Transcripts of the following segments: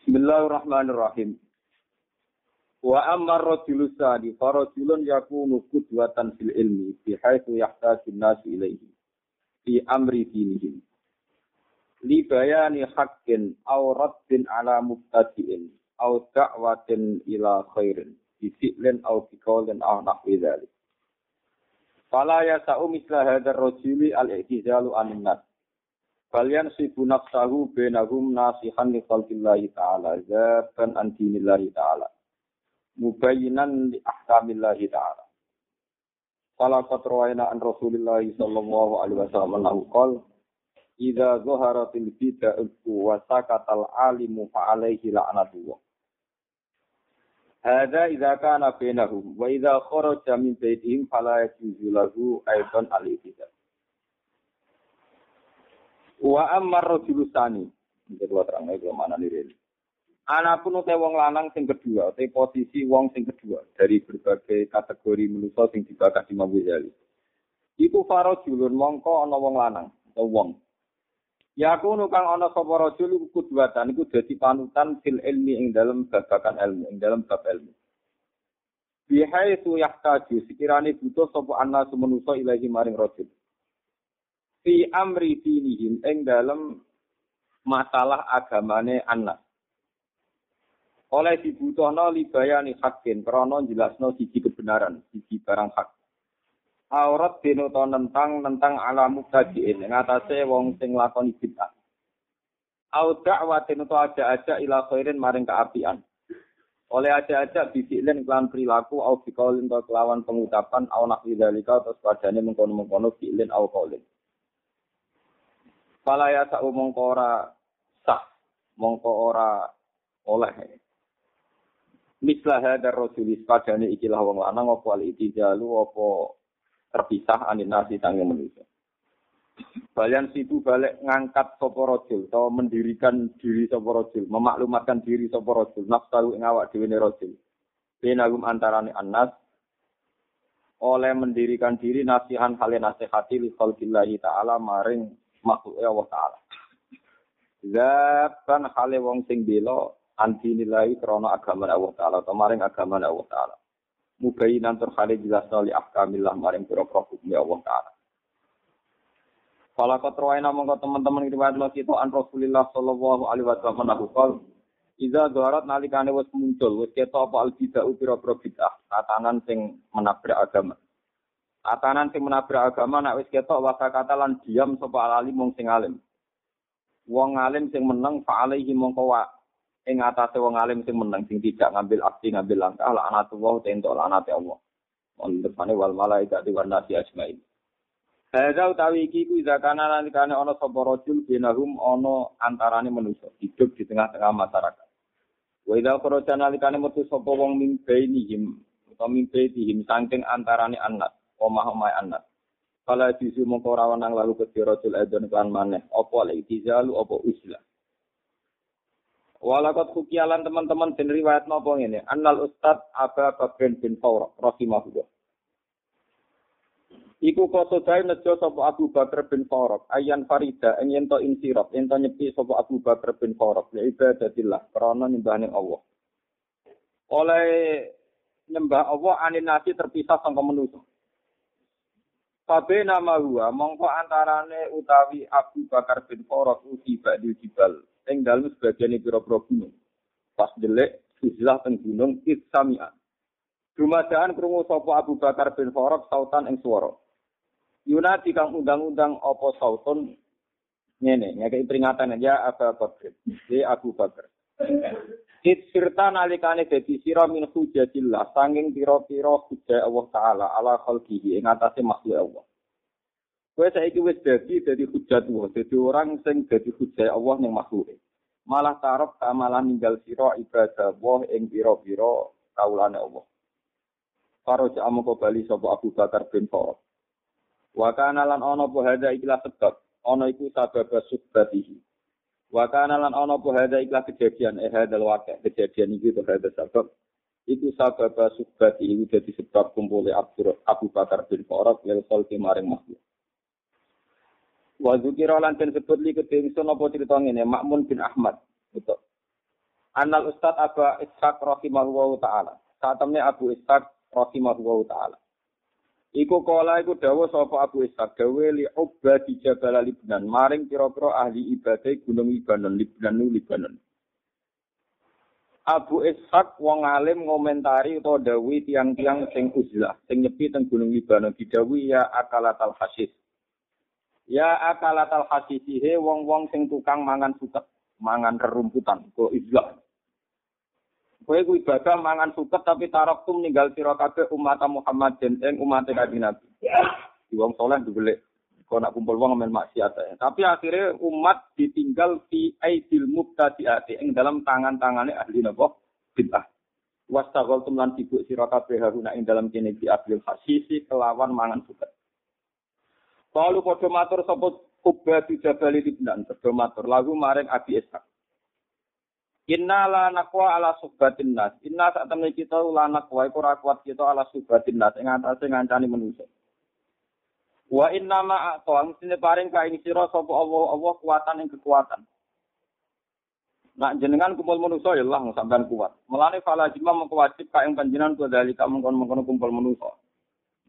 Bismillahirrahmanirrahim. Wa ammar rajulu sadi farajulun yakunu qudwatan fil ilmi bi haitsu yahtaju an-nas ilaihi fi amri dinihim. Li bayani haqqin aw raddin ala mubtadi'in aw da'watin ila khairin bi fi'lin aw bi qawlin aw nahwi dzalik. Fala yasa'u misla hadzal rajuli al-i'tizalu anin nas. Kalian sibu nafsahu benahum nasihan li khalqillahi ta'ala zaban an dinillahi ta'ala mubayyinan li ahkamillahi ta'ala. Fala qad an Rasulillah sallallahu alaihi wasallam annahu qala Idza zaharatil bid'atu wa sakatal alimu fa alaihi la'natullah. Hadza idza kana bainahum wa idza kharaja min baitihim fala yajuzu lahu aidan al-ibtidah. Wa ammar rajulu sani. Iki kula terang iki mana nih Anapun utai wong lanang sing kedua, utai posisi wong sing kedua dari berbagai kategori manusia sing dibakar di Imam Ghazali. Iku faro julun mongko ana wong lanang atau wong. Ya aku nukang ana sapa rajul iku kudwatan iku dadi panutan fil ilmi ing dalam babakan ilmu, ing dalam bab ilmu. Bihaitu yahtaju sekirane butuh sapa ana manusa ilahi maring rajul. Fi amri dinihim ing dalam masalah agamane anak oleh dibutuhno libayani hakin krana jelasno siji kebenaran, siji barang hak. Aurat dinoto nentang nentang alamu kajiin ing atase wong sing lakoni bid'ah. Au da'watin to aja-aja ila khairin maring keapian. Oleh aja-aja bisiklen kelan perilaku au bikaulin to kelawan pengucapan au nakwi dalika atau padane mengkono-mengkono fi'lin au kaulin. Fala ya sa mongko ora sah, mongko ora oleh mislah hadar rasulis padane ikilah wong lanang apa al itijalu apa terpisah anin nasi sange manusia. Balian situ balik ngangkat sopo rojul, atau mendirikan diri sopo rojul, memaklumatkan diri sopo rojul, nafsalu ing awak dhewe rojul. Benagum antarane anas, oleh mendirikan diri nasihan hale nasihati li ta'ala maring makhluk Allah ta'ala. Zaban hale wong sing bela anti nilai krono agama Allah Ta'ala atau maring agama Allah Ta'ala. Mubayinan terkali jelas oleh ahkamillah maring pira-pira hukum Allah Ta'ala. Kau teruai nama teman-teman riwayat lo kita an Rasulillah Sallallahu Alaihi Wasallam nahu kal Iza doarat nalikane wis muncul wis keto apa al bidah pira-pira bidah tatanan sing menabrak agama. Tatanan sing menabrak agama nak wis ketok wasa kata lan diam sapa alim mung sing alim. Wong alim sing meneng fa alaihi mongko ing atase wong alim sing meneng sing tidak ngambil aksi ngambil langkah la anatullah tento anate Allah. On depane wal malaikat wa nasi ajmain. Hadza utawi iki ku zakana nalikane ana sapa rajul binahum ana antarane manusa hidup di tengah-tengah masyarakat. Wa idza kharaja nalikane metu sapa wong mimbainihim utawa mimbaitihim saking antarane anak, omah-omah anak. Kala disu mongko rawanang lalu ke rajul adzan kan maneh apa lek tizalu apa uslah. Walakot kukialan teman-teman dan riwayat nopo ini. Annal Ustad Aba Bakrin bin Faurah. Rahimahullah. Iku kosodai nejo sopo Abu Bakar bin Faurah. Ayan Farida. Yang yento insirot. Yento nyepi sopo Abu Bakar bin Faurah. Ya ibadatillah. Karena nyembahnya Allah. Oleh nyembah Allah anin nasi terpisah sama manusia. Fabe nama huwa, mongko antarane utawi Abu Bakar bin Faurah uti ba'dil jibal ing dalem sebagian pira-pira gunung. Pas jelek istilah teng gunung Itsami'an. Dumadaan krungu sapa Abu Bakar bin Farab sautan ing swara. Yunati kang undang-undang apa sautun ngene, ngekei peringatan ya Abu Bakar. Ya Abu Bakar. It sirta nalikane dadi sira min hujatillah sanging pira-pira hujah Allah taala ala khalqihi ing atase makhluk Allah. Kowe saiki wis dadi dadi hujat wa, dadi orang sing dadi hujat Allah ning makhluk. Malah tarok malah ninggal sira ibadah Allah ing pira-pira kaulane Allah. Karo jamu bali sapa Abu Bakar bin Farad. Wa kana lan ana apa hadza ikhlas sebab, ana iku sabab subatihi. Wa kana lan ana apa hadza ikhlas kejadian eh hadzal waqi' kejadian iki to hadza sebab iku sabab subatihi dadi sebab kumpule Abu Bakar bin Farad lil khalqi maring makhluk. Wa zukira lan den sebut li kedhe ingsun apa crita ngene Makmun bin Ahmad. Betul. Anal Ustad Aba Ishaq rahimahullahu taala. Temen Abu Ishaq rahimahullahu taala. Iku kola iku dawa sapa Abu Ishaq dawe li ubba di Jabal Libnan maring pira-pira ahli ibadah gunung Libanon Libnan Libanon. Abu Ishaq wong alim ngomentari utawa dawi tiang-tiang sing uzlah sing nyepi teng gunung Libanon didawi ya akalatal hasis. Ya akalatal hasisihe wong-wong sing tukang mangan suket mangan rerumputan, kok izlah. Kowe ku ibadah mangan suket tapi tarok tum ninggal sira kabeh umat Muhammad dan ing umat Kanjeng Nabi. Di wong saleh dibelek kok nak kumpul wong men maksiat ya. Tapi akhirnya umat ditinggal di aidil mubtadi'ati ing dalam tangan-tangane ahli napa bid'ah. Wastagol tum lan sibuk sira kabeh haruna ing dalam kene di ahli hasisi kelawan mangan suket. Kalau padha matur sapa Ubba di Jabal Libnan, padha matur lagu maring Abi Ishaq. Inna la nakwa ala subatin nas. Inna saat temen kita la nakwa iku ora kuat kita ala subatin nas ing atase ngancani manusa. Wa inna ma a'ta mestine paring ka ing sira sapa Allah Allah kuatan ing kekuatan. Nak jenengan kumpul manusa ya Allah sampean kuat. Mulane fala jima mengko wajib ka ing panjenengan ku dalika mengkon-mengkon kumpul manusa.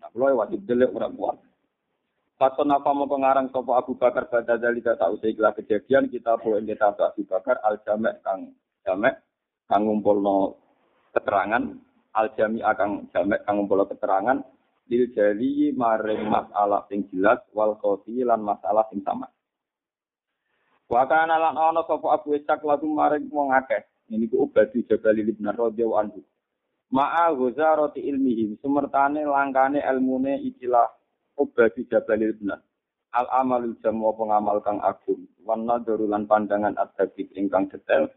Nah, kula wajib delek ora kuat. Faton apa mau pengarang sopo Abu Bakar pada dalika tak usai kejadian kita boleh kita Abu Bakar al jamek kang jamek kang ngumpulno keterangan al jami akan jamek kang ngumpulno keterangan lil jali maring masalah sing jelas wal khofi lan masalah sing sama. Wa kana lan ana sapa Abu Ishaq lagu maring wong akeh. Ini ku ubadi Jabal Ibn radhiyallahu anhu. Ma'a ghazarati ilmihi sumertane langkane ilmune ikilah ubadi Jabal Ibn. Al amalul jamu pengamal kang agung. Wan nadharu lan pandangan adabik ingkang detail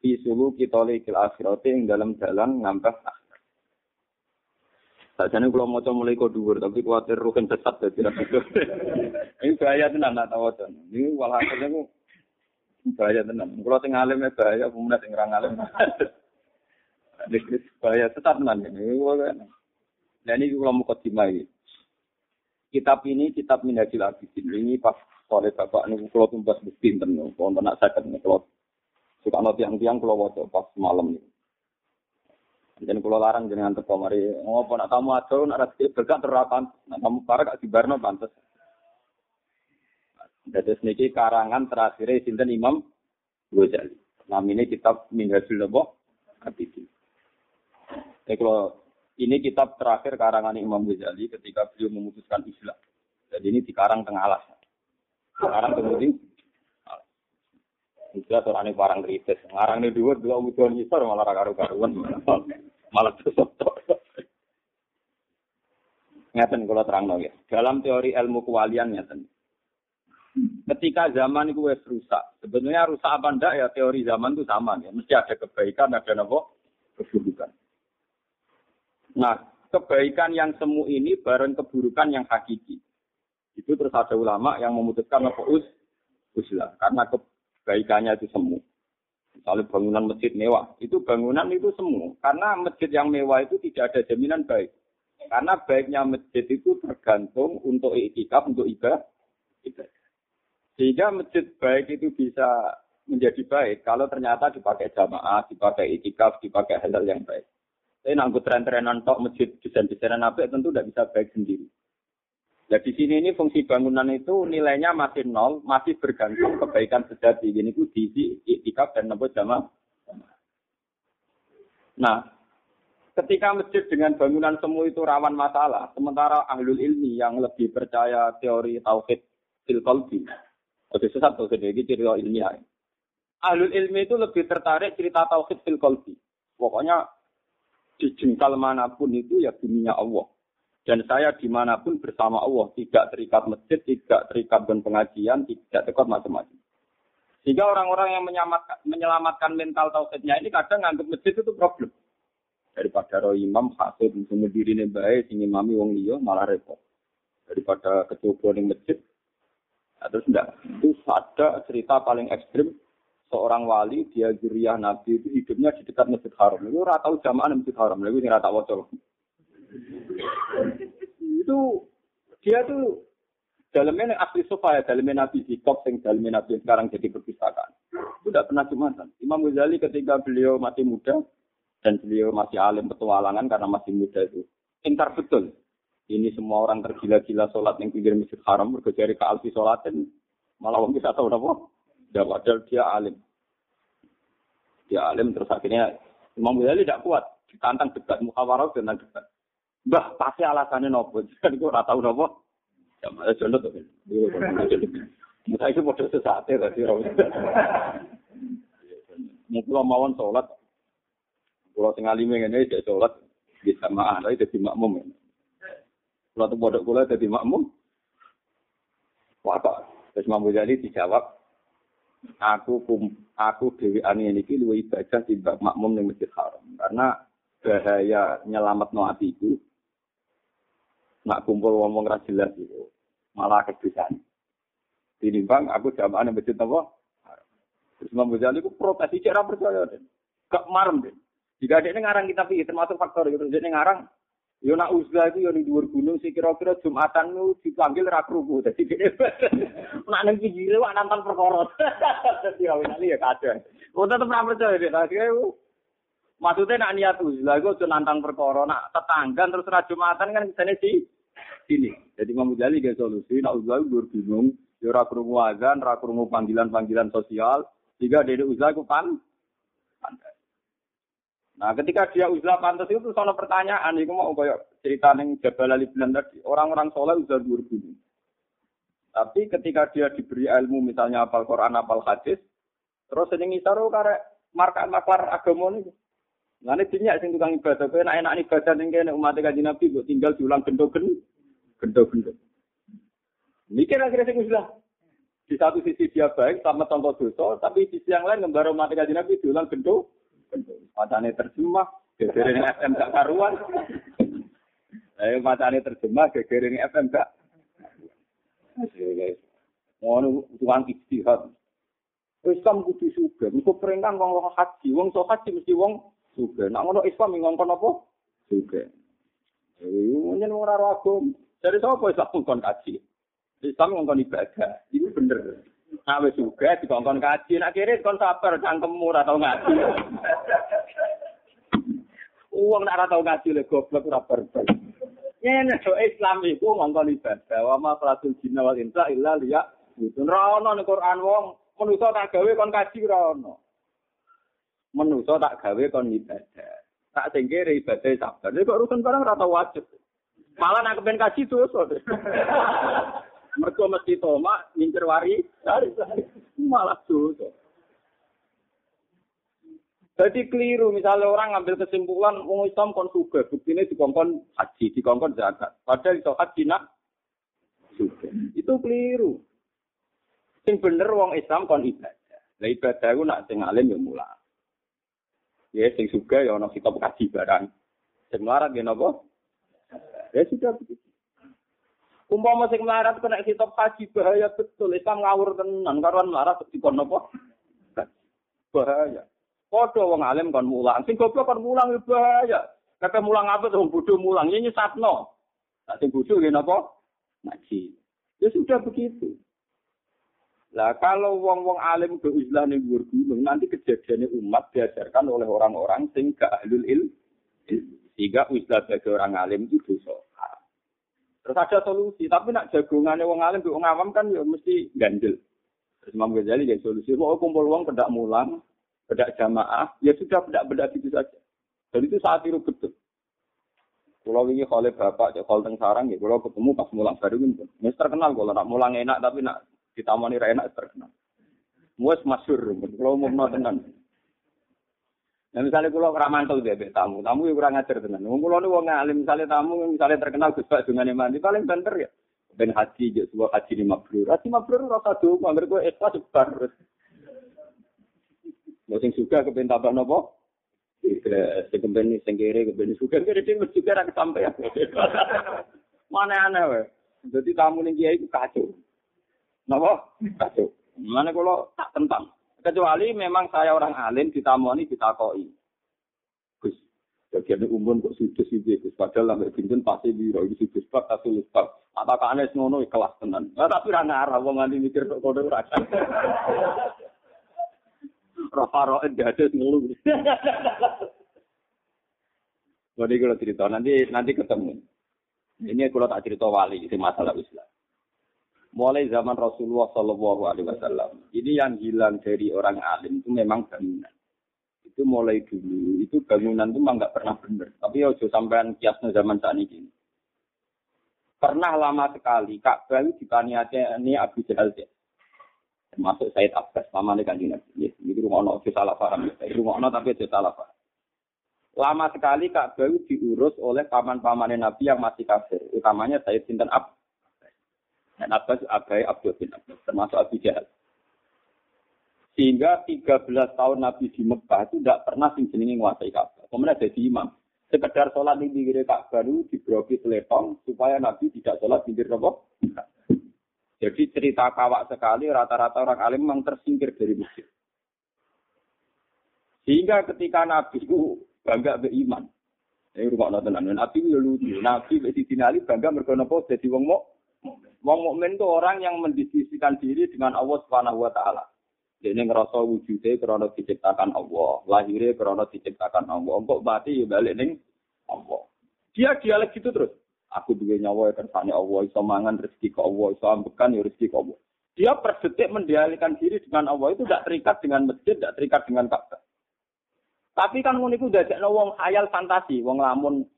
fi sulu kita likil akhirat ing dalam jalan ngampah akhirat. Sajane kula maca mulai kok dhuwur tapi kuwatir ruhin sesat dadi ra itu. Ini bahaya tenan nak tawaca. Ini walhasil niku bahaya tenan. Kula sing alim bahaya, pemuda sing ra alim. Ini bahaya sesat tenan ini. Nah ini kula mau kodimai. Kitab ini kitab Minhajul Abidin. Ini pas oleh bapak ini kalau tumbas bukti pinten. Kalau nak sakit nih kalau suka no tiang-tiang kalau waktu pas malam ini. Jadi kalau larang jangan teko mari ngopo nak kamu ada nak rezeki berkat terapan. Nak kamu parah gak dibarno pantes. Jadi niki karangan terakhir sinten Imam Ghazali. Namanya kitab Minhajul Abidin. Jadi kalau ini kitab terakhir karangan Imam Ghazali ketika beliau memutuskan Islam. Jadi ini dikarang tengah alas. Sekarang kemudian Islam seorang ini barang kritis. Ngarang ini dua, dua ujian nyisor malah karu-karuan. Malah sesuatu. Ngeten kalau terang ya. Dalam teori ilmu kewalian ngeten. Ketika zaman itu wes rusak, sebenarnya rusak apa ndak ya teori zaman itu sama ya. Mesti ada kebaikan, ada nopo keburukan. Nah, kebaikan yang semu ini bareng keburukan yang hakiki. Itu terus ada ulama yang memutuskan apa us uslah karena kebaikannya itu semu. Misalnya bangunan masjid mewah, itu bangunan itu semu. Karena masjid yang mewah itu tidak ada jaminan baik. Karena baiknya masjid itu tergantung untuk itikaf, untuk ibadah. Sehingga masjid baik itu bisa menjadi baik kalau ternyata dipakai jamaah, dipakai itikaf, dipakai hal-hal yang baik. Tapi nanggut tren-trenan tok masjid desain-desainan apa tentu tidak bisa baik sendiri. Nah di sini ini fungsi bangunan itu nilainya masih nol, masih bergantung kebaikan sejati. Ini itu diisi iktikaf dan nembus jamaah. Nah, ketika masjid dengan bangunan semu itu rawan masalah, sementara ahlul ilmi yang lebih percaya teori tauhid fil. Oke, sesat tauhid ini cerita ilmiah. Ahlul ilmi itu lebih tertarik cerita tauhid fil. Pokoknya di jengkal mana pun itu ya dunia Allah. Dan saya di mana pun bersama Allah, tidak terikat masjid, tidak terikat dengan pengajian, tidak terikat macam-macam. Sehingga orang-orang yang menyelamatkan mental tauhidnya ini kadang nganggap masjid itu problem. Daripada roh imam, hasud, semua diri ini baik, sing imami wong liya malah repot. Daripada kecoba di masjid, nah, terus enggak. Itu ada cerita paling ekstrim, seorang wali dia juriah nabi itu hidupnya di dekat masjid haram itu rata tahu jamaah masjid haram itu rata wocol itu dia tuh Dalamnya asli sofa ya, dalamnya Nabi Zikop, yang dalamnya Nabi sekarang jadi perpustakaan. Itu tidak pernah jumatan. Imam Ghazali ketika beliau masih muda, dan beliau masih alim petualangan karena masih muda itu. Ingkar betul. Ini semua orang tergila-gila sholat yang pinggir masjid haram, berkejari ke alfi sholatin, malah orang bisa tahu apa. Ya, padahal dia alim. Dia alim, terus akhirnya Imam Ghazali tidak kuat. Ditantang debat, muhawarah dengan debat. Mbah, pasti alasannya nopo. Kan gue ora tahu nopo. Ya malah jono tuh. Musa itu bodoh sesate tadi. Mungkin mawon sholat. Kalau tinggal lima ini dia sholat di sama tapi jadi makmum. Kalau tuh bodoh kula jadi makmum. Apa? Terus Imam jadi dijawab, aku kum, aku dewi ani ini luwih ibadah timbang makmum ning masjid haram karena bahaya nyelamat no atiku nak kumpul ngomong ra jelas itu malah kebiasaan. Tinimbang aku jamaah nang masjid apa? Terus Imam Ghazali ku protes iki ora percaya deh. Gak marem deh. Jika ada ngarang kita pikir termasuk faktor itu. Jadi ngarang Yo nak uzlah itu yo ning dhuwur gunung sih kira-kira Jumatan lu dipanggil ra kruku. Dadi dene nak nang pinggire wak nonton perkara. Dadi awene ya kadang. Kok tetep ra percaya deh. Tadi Maksudnya nak niat uzlah itu aja nantang perkara, nak tetangga terus ra Jumatan kan kesane sih sini. Jadi Imam Ghazali gak solusi, nak uzlah itu bingung, ya ora krungu azan, ora krungu panggilan-panggilan sosial, jika dede uzlah itu pan. Nah, ketika dia uzlah pantas itu soal pertanyaan, itu mau kayak cerita neng Jabal Ali bilang tadi, orang-orang soleh uzlah dua gunung. Tapi ketika dia diberi ilmu, misalnya apal Quran, apal hadis, terus ini ngisaru karek marka maklar agama ini. Nah, ini dinyak sing tukang ibadah, kowe enak enak ibadah kene umat kanjeng Nabi kok tinggal diulang gendo-gendo. Gendo-gendo. Mikir akhirnya sing uzlah. Di satu sisi dia baik sama contoh dosa, tapi di sisi yang lain ngembara umat kanjeng Nabi diulang gendo. Matane terjemah, gegere ning FM gak karuan. Ayo matane terjemah, gegere ning FM gak. Ngono tukang istihad. Islam kudu suga, mesti perintah wong wong haji, wong so haji mesti wong suga. Nak ngono Islam ngongkon apa? Suga. Eh, nyen ora ora Dari sapa Islam ngongkon haji? Islam ngongkon ibadah. Ini bener. Wis juga dikongkon kaji, nak kiri kon sabar cangkemmu ora tau ngaji. Uang nak ora tau ngaji le goblok ora berber. Yen so Islam iku ngongkon ibadah, wa ma falatul jinna wal insa illa liya. Itu ora ono Quran wong manusa tak gawe kon kaji ora ono. Manusa tak gawe kon ibadah. Tak sing kiri ibadah sabar. Nek urusan barang ora tau wajib. Malah nak kepen kaji dosa. Mereka mesti tomak, ngincer wari, malah dosa. Jadi keliru, misalnya orang ngambil kesimpulan, wong Islam kon suga, buktinya dikongkon haji, dikongkon zakat. Padahal iso haji nak suga. Itu keliru. Sing bener wong Islam kon ibadah. Lah ibadah ku nak sing alim ya mula. Ya sing suga ya ana kitab kaji barang. Sing melarat ya? Ya sudah begitu. Umpama sing melarat kena kitab haji bahaya betul. Islam ngawur tenan karuan melarat dikon napa? Bahaya. Padha wong alim kon mulang. Sing goblok kon mulang ya bahaya. Kata mulang apa wong bodho mulang ini nyesatno. Nah, sing bodho nggih napa? Ngaji. Ya sudah begitu. Lah kalau wong-wong alim ke Islam ning gunung nanti kejadiannya umat diajarkan oleh orang-orang sing gak ahlul ilm. Sehingga Islam sebagai orang alim itu dosa. Terus ada solusi, tapi nak jagongannya wong alim, wong awam kan ya mesti gandel. Terus Imam Ghazali ya solusi, mau kumpul wong kedak mulang, bedak jamaah, ya sudah bedak-bedak gitu saja. Dan itu saat itu betul. Kalau ini oleh bapak, kalau teng sarang, ya kalau ketemu pas mulang baru ini, ini terkenal kalau nak mulang enak, tapi nak ditamani enak terkenal. Muas masyur, kalau mau mau tenan. Nah misalnya kalau ramantul bebek tamu, tamu yang kurang ajar tenan. Wong nih wong alim misalnya tamu, misalnya terkenal Gus Pak dengan mandi paling banter ya. Ben haji, jadi sebuah haji lima mabrur. Haji mabrur rasa tuh, anggar gue ikhlas sebar. Mau sing suka kepen tambah nopo? Sing kepen sing kiri kepen suka kiri dia mesti kira kesampaian. Mana aneh weh. Jadi tamu ning kiai itu kacau. Nopo? Kacau. Mana kalau tak tentang. Kecuali memang saya orang alim ditamoni ditakoi. Gus, Bagian umum kok sudut sih padahal sampai binten pasti biro itu sudut bab atau bab. Apakah aneh ngono kelas tenan. Nah, tapi ra ngarah wong nganti mikir kok kode ora. Rafaro ada ngeluh. Jadi kalau cerita nanti nanti ketemu. Ini kalau tak cerita wali itu masalah Islam. Mulai zaman Rasulullah Shallallahu Alaihi Wasallam, ini yang hilang dari orang alim itu memang bangunan itu mulai dulu itu bangunan itu memang nggak pernah benar. Tapi ojo sampean kiasnya zaman saat ini. Pernah lama sekali Ka'bah itu dipaniati ini Abu Jahal ya. Termasuk Said Abbas, lama nih kan ini. Ini rumah ono salah paham. Rumah ono tapi itu salah paham. Lama sekali Ka'bah itu diurus oleh paman-paman Nabi yang masih kafir. Utamanya Said Sinten Abbas. Dan Abbas Abai Abdul bin Abbas, termasuk Abu Jahal. Sehingga 13 tahun Nabi di Mekah itu tidak pernah sing jenenge nguasai Ka'bah. Kemudian jadi imam. Sekedar sholat di pinggir Ka'bah itu dibroki telepon supaya Nabi tidak sholat pinggir apa? Jadi cerita kawak sekali rata-rata orang alim memang tersingkir dari masjid. Sehingga ketika Nabi itu bangga beriman. Ini rumah nonton Nabi itu lucu. Nabi di Ali bangga mergo napa jadi wong muk. Wong mukmin itu orang yang mendiskusikan diri dengan Allah Subhanahu wa taala. Ini ngerasa wujudnya karena diciptakan Allah. Lahirnya karena diciptakan Allah. Kok mati ya balik ning Allah. Dia dialek gitu terus. Aku juga nyawa ya kersane Allah. Iso mangan rezeki ke Allah. Iso ambekan ya rezeki ke Allah. Dia per detik mendialihkan diri dengan Allah itu tidak terikat dengan masjid, tidak terikat dengan Ka'bah. Tapi kan ngono iku dadekno wong khayal fantasi, wong lamun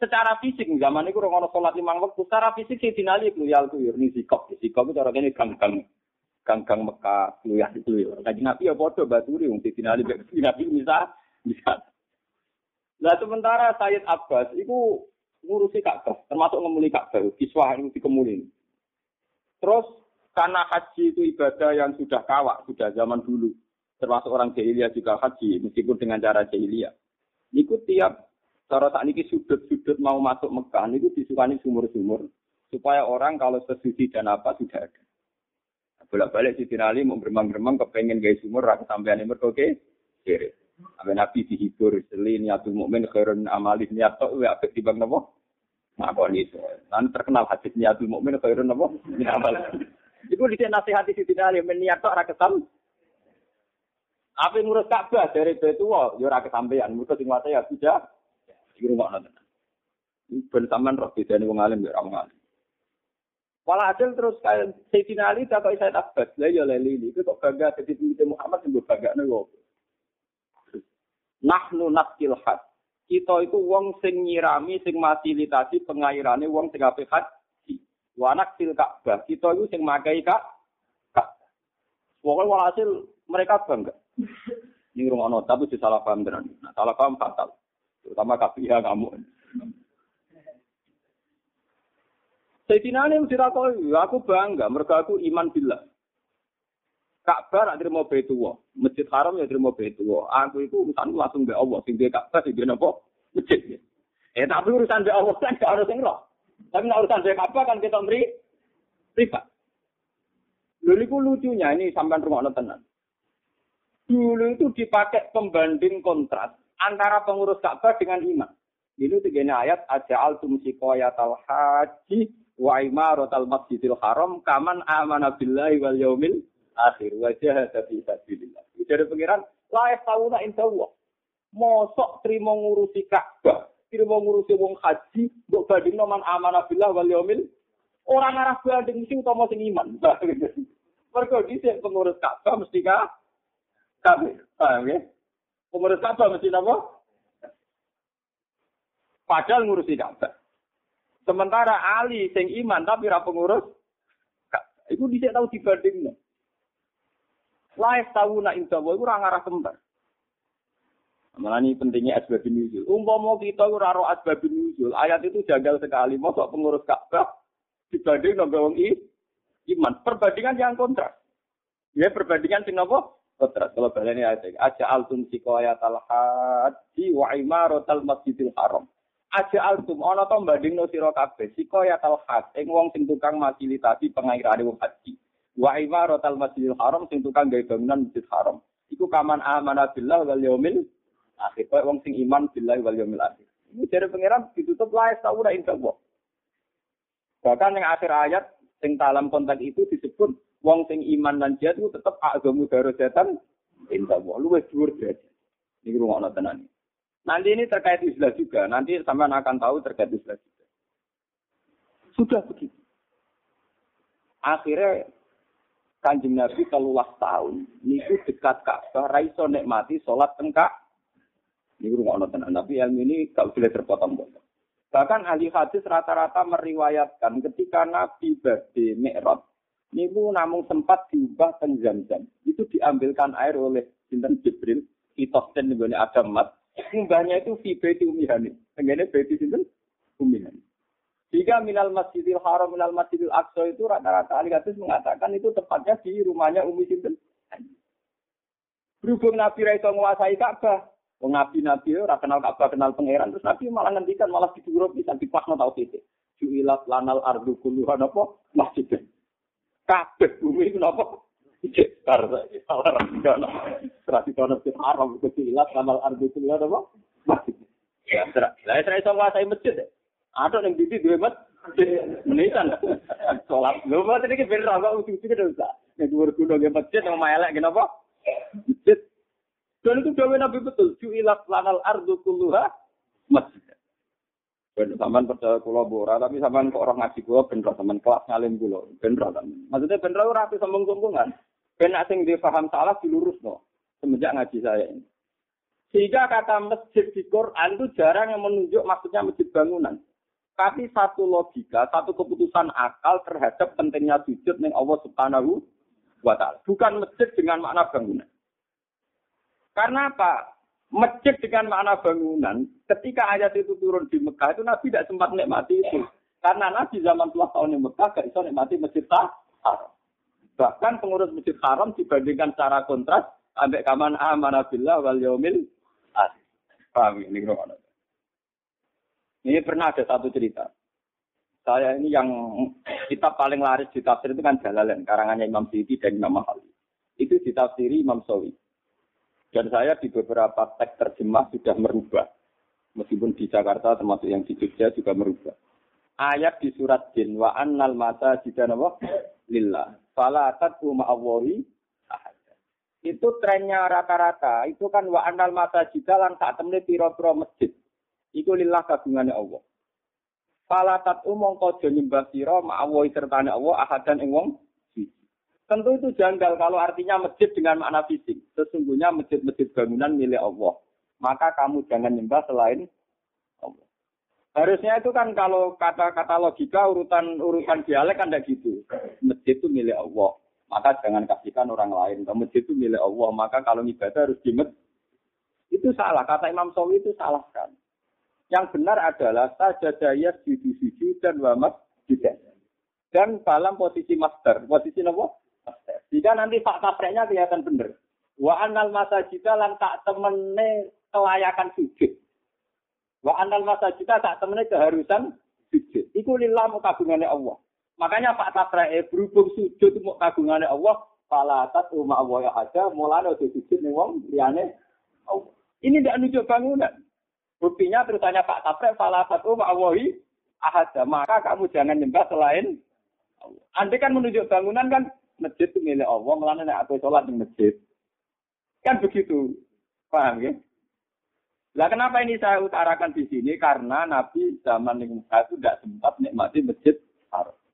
secara fisik zaman itu orang orang sholat lima waktu secara fisik sih dinali kluyal kluyur ini sikap sikap itu orang ini gang-gang ganggang Mekah, luyah itu ya. Kaji Nabi ya bodoh baturi, wong di Nabi bisa bisa. Nah sementara Sayyid Abbas itu ngurusi Ka'bah, termasuk ngemuli Ka'bah, kiswah itu dikemuli. Terus karena haji itu ibadah yang sudah kawak, sudah zaman dulu. Termasuk orang jahiliyah juga haji, meskipun dengan cara jahiliyah. Itu tiap cara saat ini sudut-sudut mau masuk Mekah, itu disukani sumur-sumur. Supaya orang kalau sesuci dan apa sudah ada bolak-balik si Ali mau beremang-beremang kepengen gaya sumur rasa sampean ini oke kiri. Sampai Nabi dihibur seli niatul mukmin khairun amali niat tok ya apik timbang napa? Itu. Lan terkenal hadis niatul mukmin khairun napa? Amal. Iku dhisik nasihat di Siti Ali niat tok ora kesam. Apa ngurus Ka'bah dari Betua, ya ora kesampean. Mergo sing wae ya tidak di rumah nonton. Ben sampean roh bedane wong alim ya wong alim. Walhasil terus kayak Sayyidina Ali tak kok saya takut. Lah ya ini itu kok bangga jadi pemimpin Muhammad yang bangga nih Nahnu nakil had. Kita itu wong sing nyirami sing fasilitasi pengairane wong sing apik haji. Wa nakil Ka'bah. Kita itu sing makai kak. Pokoknya walhasil mereka bangga. Ini rumah tapi salah paham tenan. Nah, salah paham fatal. Terutama kafiah kamu. Sayyidina Ali dirakoi, aku bangga, mereka aku iman bila. Ka'bah nak terima Baitullah, Masjid Haram ya terima Baitullah. Aku itu urusan langsung be Allah, sing Ka'bah sing napa? Masjid. Eh tapi urusan be Allah kan gak harus roh. Tapi urusan be Ka'bah kan kita beri privat. Lalu itu lucunya ini sampai rumah tenan. Dulu itu dipakai pembanding kontras antara pengurus Ka'bah dengan iman. Ini tiga ayat aja altum sikoyatal haji wa imaratal masjidil haram kaman amana billahi wal yaumil akhir wa jahada fi sabilillah. Dari pengiran la inda Allah. Mosok trimo ngurusi Ka'bah, trimo ngurusi wong haji, mbok bandingno man amana billahi wal yaumil orang arah banding mesti utama sing iman. Mergo dhisik pengurus Ka'bah mesti ka kafir. Paham ya? Pengurus Ka'bah mesti napa? Padahal ngurusi Ka'bah. Sementara Ali sing iman tapi ra pengurus iku dhisik tau dibandingno. Laif tahu nak indah iku ora ngarah kembar. Malah ini pentingnya asbab nuzul. Umpama kita ora ro asbab nuzul, ayat itu jagal sekali. Mosok pengurus Ka'bah dibanding nang wong iman. Perbandingan yang kontras. Ya perbandingan sing napa? Kontras. Kalau baleni ayat aja altun sikoyat al-haji wa imaratal masjidil haram. Aja altum ana to bandingno sira kabeh. Sika ya tal hak ing wong sing tukang fasilitasi pengairane wong haji. Wa imaratal masjidil haram sing tukang gawe bangunan masjid haram. Iku kaman amana billah wal yaumil akhir. Kayak wong sing iman billahi wal yaumil akhir. Ini dari pangeran ditutup lah tahu ora indah Bahkan yang akhir ayat sing dalam konteks itu disebut wong sing iman dan jihad itu tetap agamu darajatan indah Allah. Luwes dhuwur derajat. Ini rumah tenan. Nanti ini terkait Islam juga. Nanti sampean akan tahu terkait Islam juga. Sudah begitu. Akhirnya kanjeng Nabi telulah tahun. Niku dekat Ka'bah, raiso nikmati sholat tengkak. Ini rumah tenan. Tapi ilmu ini gak boleh terpotong-potong. Bahkan ahli hadis rata-rata meriwayatkan ketika Nabi badhe Mi'raj, niku namun sempat diubah penjam-jam. Itu diambilkan air oleh Sinten Jibril, Itosten nih Adam Mat. Mbahnya itu fi baiti umihani. Tenggene baiti sinten? Umihani. Jika minal masjidil haram, minal masjidil aqsa itu rata-rata ahli hadis mengatakan itu tepatnya di rumahnya Umi Sinten. Berhubung Nabi Raisa menguasai Ka'bah, Wong nabi-nabi ora kenal Ka'bah, kenal pangeran, terus nabi malah ngendikan malah diduro bisa dipakno tau titik. Juilat lanal ardu kulluha napa masjid. Kabeh bumi iku napa? Cekar salah kono sing haram juilat lanal ardu kulluha napa? Ya, terus. Lah iso nguasai masjid. Ada yang didi duwe masjid. Menitan. Salat. Lho, berarti iki ben ra kok ujuk-ujuk dosa. Nek dhuwur gunung masjid nang elek kenapa? Masjid Dan itu jawab Nabi betul. Ju'ilat lanal ardu kulluha masjid. Ben sampean percaya kula bora, tapi sampean kok orang ngaji kula ben sampean kelas ngalim kula. Ben Maksudnya ben ora rapi sombong-sombongan. Ben sing dipaham salah dilurusno semenjak ngaji saya ini. Sehingga kata masjid di Quran itu jarang yang menunjuk maksudnya masjid bangunan. Tapi satu logika, satu keputusan akal terhadap pentingnya sujud yang Allah Subhanahu wa taala. Bukan masjid dengan makna bangunan. Karena apa? Masjid dengan makna bangunan, ketika ayat itu turun di Mekah itu Nabi tidak sempat nikmati itu. Karena Nabi zaman puluh tahun di Mekah gak bisa nikmati masjid haram. Bahkan pengurus masjid haram dibandingkan secara kontras, ambek kaman amanabillah wal yaumil ini pernah ada satu cerita. Saya ini yang kita paling laris di tafsir itu kan Jalalain, karangannya Imam Siti dan Imam Mahali. Itu ditafsiri Imam Sawi. Dan saya di beberapa teks terjemah sudah merubah. Meskipun di Jakarta termasuk yang di Jogja juga merubah. Ayat di surat Jin wa annal mata jika nama lillah. Fala tad'u ma'awahi Itu trennya rata-rata. Itu kan wa annal mata jika lan saat piro-piro masjid. Iku lillah kagungannya Allah. Fala tad'u mongko nyembah sira ma'awahi sertane Allah ahadan ing wong Tentu itu janggal kalau artinya masjid dengan makna fisik. Sesungguhnya masjid-masjid bangunan milik Allah. Maka kamu jangan nyembah selain Allah. Harusnya itu kan kalau kata-kata logika urutan urutan dialek kan tidak gitu. Masjid itu milik Allah. Maka jangan kasihkan orang lain. Masjid itu milik Allah. Maka kalau ibadah harus di Itu salah. Kata Imam Sawi itu salah kan. Yang benar adalah sajadaya sujud dan wamat juga. Dan dalam posisi master. Posisi apa? Jika nanti fakta praknya kelihatan benar. Wa anal masajida lan tak temene kelayakan sujud. Wa anal masajida tak temene keharusan sujud. Iku lillah kagungannya Allah. Makanya fakta praknya berhubung sujud mau kagungannya Allah. Falatat umma Allah ya ada. Mulanya udah sujud nih wong liane Allah. Ini tidak nunjuk bangunan. Buktinya terusannya Pak Taprek, falatat umma Allah ahada. Maka kamu jangan nyembah selain Allah. Andai kan menunjuk bangunan kan masjid itu milik Allah, melana nek aku sholat di masjid. Kan begitu. Paham ya? Lah kenapa ini saya utarakan di sini? Karena Nabi zaman yang itu tidak sempat nikmati masjid.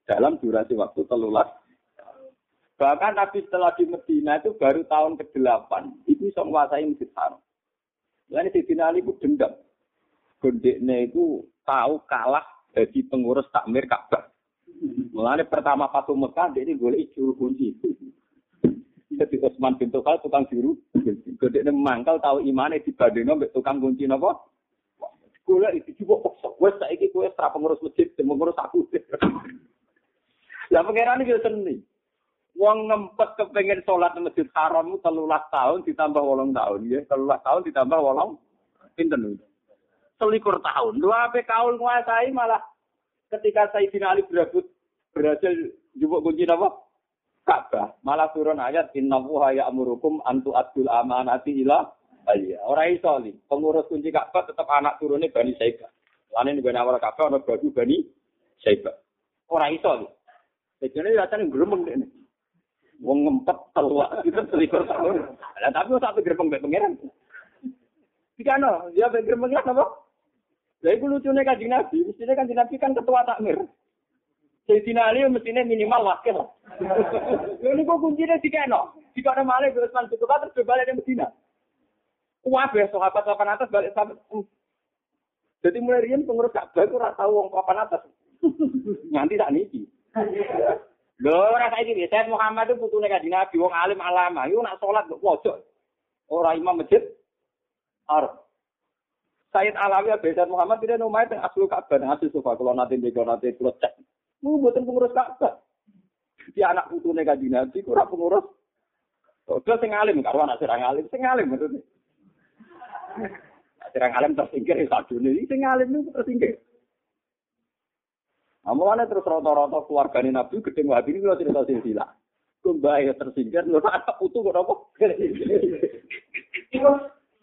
Dalam durasi waktu telulas. Bahkan Nabi setelah di Medina itu baru tahun ke-8. Itu bisa menguasai masjid haram. Lain di Ali itu dendam. Gondeknya itu tahu kalah jadi pengurus takmir Ka'bah. Mulane pertama Fatu Mekah dia ini boleh juru kunci. Jadi Utsman bin Tufal tukang juru. Gede ini mangkal tahu imane dibandingno mbek tukang kunci napa? Kula itu coba paksa. Wes saiki kowe ora pengurus masjid, pengurus aku. Lah pangeran iki seni. Wong ngempet kepengen sholat di masjid haram telulas tahun ditambah wolong tahun ya. Telulas tahun ditambah wolong pinten Selikur tahun. Dua apa kaul nguasai malah ketika Sayyidina Ali berebut berhasil jupuk kunci apa? Ka'bah. Malah turun ayat inna wuha ya'murukum antu adul amanati ila Iya, ora iso li. Pengurus kunci Ka'bah tetap anak turunnya Bani Saibah. Lane ning gone awal Ka'bah ana batu Bani Saibah. Ora iso li. Jadi rasane gremeng dene. Wong ngempet telua itu selikur tahun. Lah tapi satu gremeng mbek pangeran. Dikano, dia mbek gremeng apa? Lah iku lucune Kanjeng Nabi, mestine Kanjeng Nabi kan ketua takmir. Sayyidina Ali mestine minimal wakil. Lha niku kuncine dikeno. Dikano malih Utsman bin Affan terus balik ke Medina. Kabeh sahabat papan atas balik sampai Jadi mulai riyen pengurus Ka'bah itu ora tau wong papan atas. Nganti tak niki. Lho ora saiki Said Muhammad itu putune Kanjeng Nabi wong alim alama, iku nak salat kok pojok. Ora imam masjid. Arab. Said Alawi Said Muhammad tidak nomai teng aslu Ka'bah nang asli sofa kalau nanti bego nanti kula cek. Mu mboten pengurus Ka'bah. Di anak putune Kanjeng Nabi ora pengurus. Oke sing alim karo anak sing alim, sing alim maksudnya. Sirang alim tersingkir ya sadune iki sing alim itu tersingkir. Amane terus rata-rata keluargane Nabi gedeng wabi ini kalau cerita silsilah. Kumbae tersingkir lho anak putu kok apa?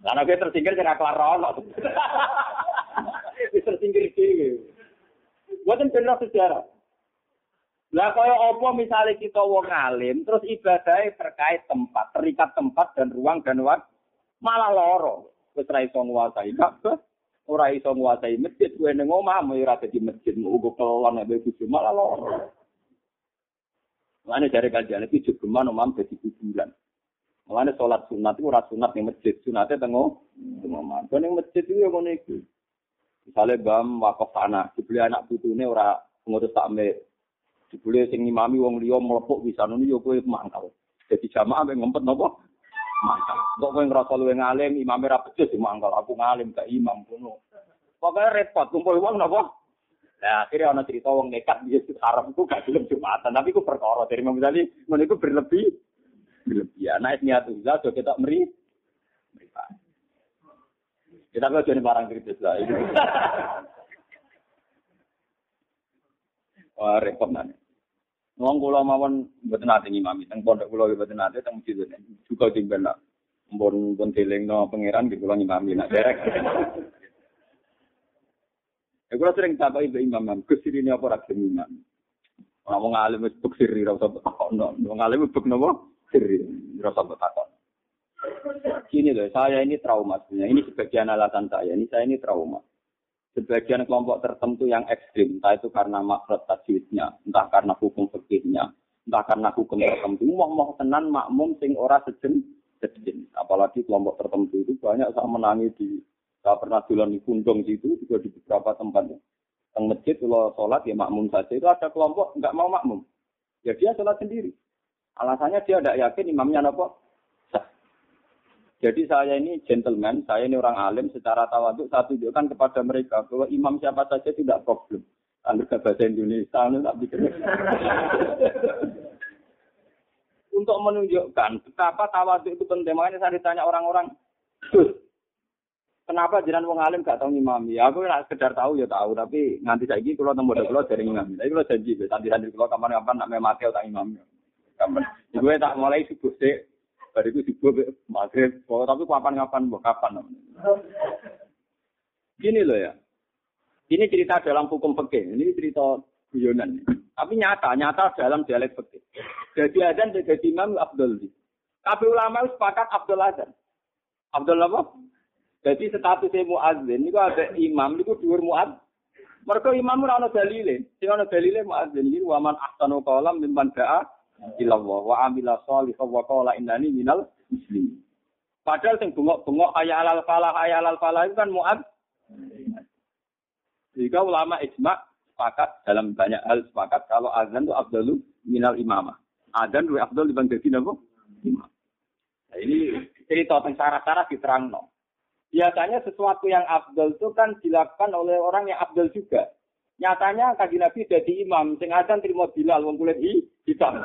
Lah nek tersingkir kira kelar ono. Wis tersingkir dhewe. Mboten bener sejarah. Lah kaya apa misalnya kita wong alim terus ibadahnya terkait tempat, terikat tempat dan ruang dan waktu malah loro. wis ora iso nguasai Ka'bah, ora iso nguasai masjid, kuwi ning omah ora dadi masjid, ugo kelon nek bojo malah loro. Mulane dari kajian itu juga omah dadi kuburan. Mulane sholat sunat itu ora sunat ning masjid, sunate tengo. Kok ning masjid itu ngono iku. Misale bam wakaf tanah, dibeli anak putune ora ngurus takmir. Dibeli sing ngimami wong liya mlepuk bisa ngono yo kowe mangkal. Jadi jamaah mek ngempet napa? mantap. Kok kowe ngrasa luwe ngalim, imame ra becus mangkal aku ngalim gak imam kuno. Pokoke repot kumpul wong napa? Nah, akhirnya ana cerita wong nekat di Masjid Haram itu gak gelem Jumatan, tapi itu perkara dari Imam Ghazali, ngono iku berlebih berlebihan. Nah, niat ulah do kita meri. Kita kok jadi barang kritis lah. Wah, repot nanti. Wong kula mawon mboten nate ngimami teng pondok kula mboten nate teng masjid juga tinggal nak mbon mbon delingno pangeran di kula ngimami nak derek. Ya kula sering takoki mbek imam, Gus ini apa gelem imam. Ora wong alim wis bek sirri ora usah takokno. Wong alim bek napa? Usah takon. Ini loh, saya ini trauma sebenarnya. Ini sebagian alasan saya. Ini saya ini trauma. sebagian kelompok tertentu yang ekstrim, entah itu karena makrot tajwidnya, entah karena hukum fikihnya, entah karena hukum tertentu, mau mau tenan makmum sing ora sejen sejen. Apalagi kelompok tertentu itu banyak saya menangi di saya pernah jualan di Kundong situ juga di beberapa tempat. Teng masjid kalau sholat ya makmum saja itu ada kelompok nggak mau makmum, ya dia sholat sendiri. Alasannya dia tidak yakin imamnya apa Jadi saya ini gentleman, saya ini orang alim secara tawaduk saya tunjukkan kepada mereka bahwa imam siapa saja tidak problem. Anda bahasa Indonesia, anda tak pikir. Untuk menunjukkan betapa tawaduk itu penting, makanya saya ditanya orang-orang, kenapa jalan wong alim gak tahu imam? Ya aku nggak sekedar tahu ya tahu, tapi nganti saya gitu kalau tembok kalau dari imam. Tapi kalau janji, santi-santi kalau kapan-kapan nak memakai tak imam. Gue tak mulai subuh sih, Bar itu juga maghrib. Oh, tapi kapan-kapan, kapan. Gini loh ya. Ini cerita dalam hukum fikih. Ini cerita guyonan. Tapi nyata, nyata dalam dialek fikih. Jadi adzan jadi imam Abdul. Tapi ulama itu sepakat Abdul adzan. Abdul apa? Jadi statusnya muadzin itu ada imam itu dhuwur muad. Mereka imam ora ana dalile. Sing ana dalile muadzin iki waman ahsanu qalam mimman da'a ilallah wa amila sholihah wa qala innani minal muslimin. Padahal sing bengok-bengok ayat alal falah ayat alal falah itu kan muad. Jika ulama ijma sepakat dalam banyak hal sepakat kalau azan itu abdalu minal imamah. Azan itu abdul dibanding jadi apa? Imam. Nah, ini cerita tentang syarat-syarat diterang no. Biasanya sesuatu yang abdul itu kan dilakukan oleh orang yang abdul juga. Nyatanya kaji Nabi jadi imam, sing azan terima bilal, wong kulit hitam.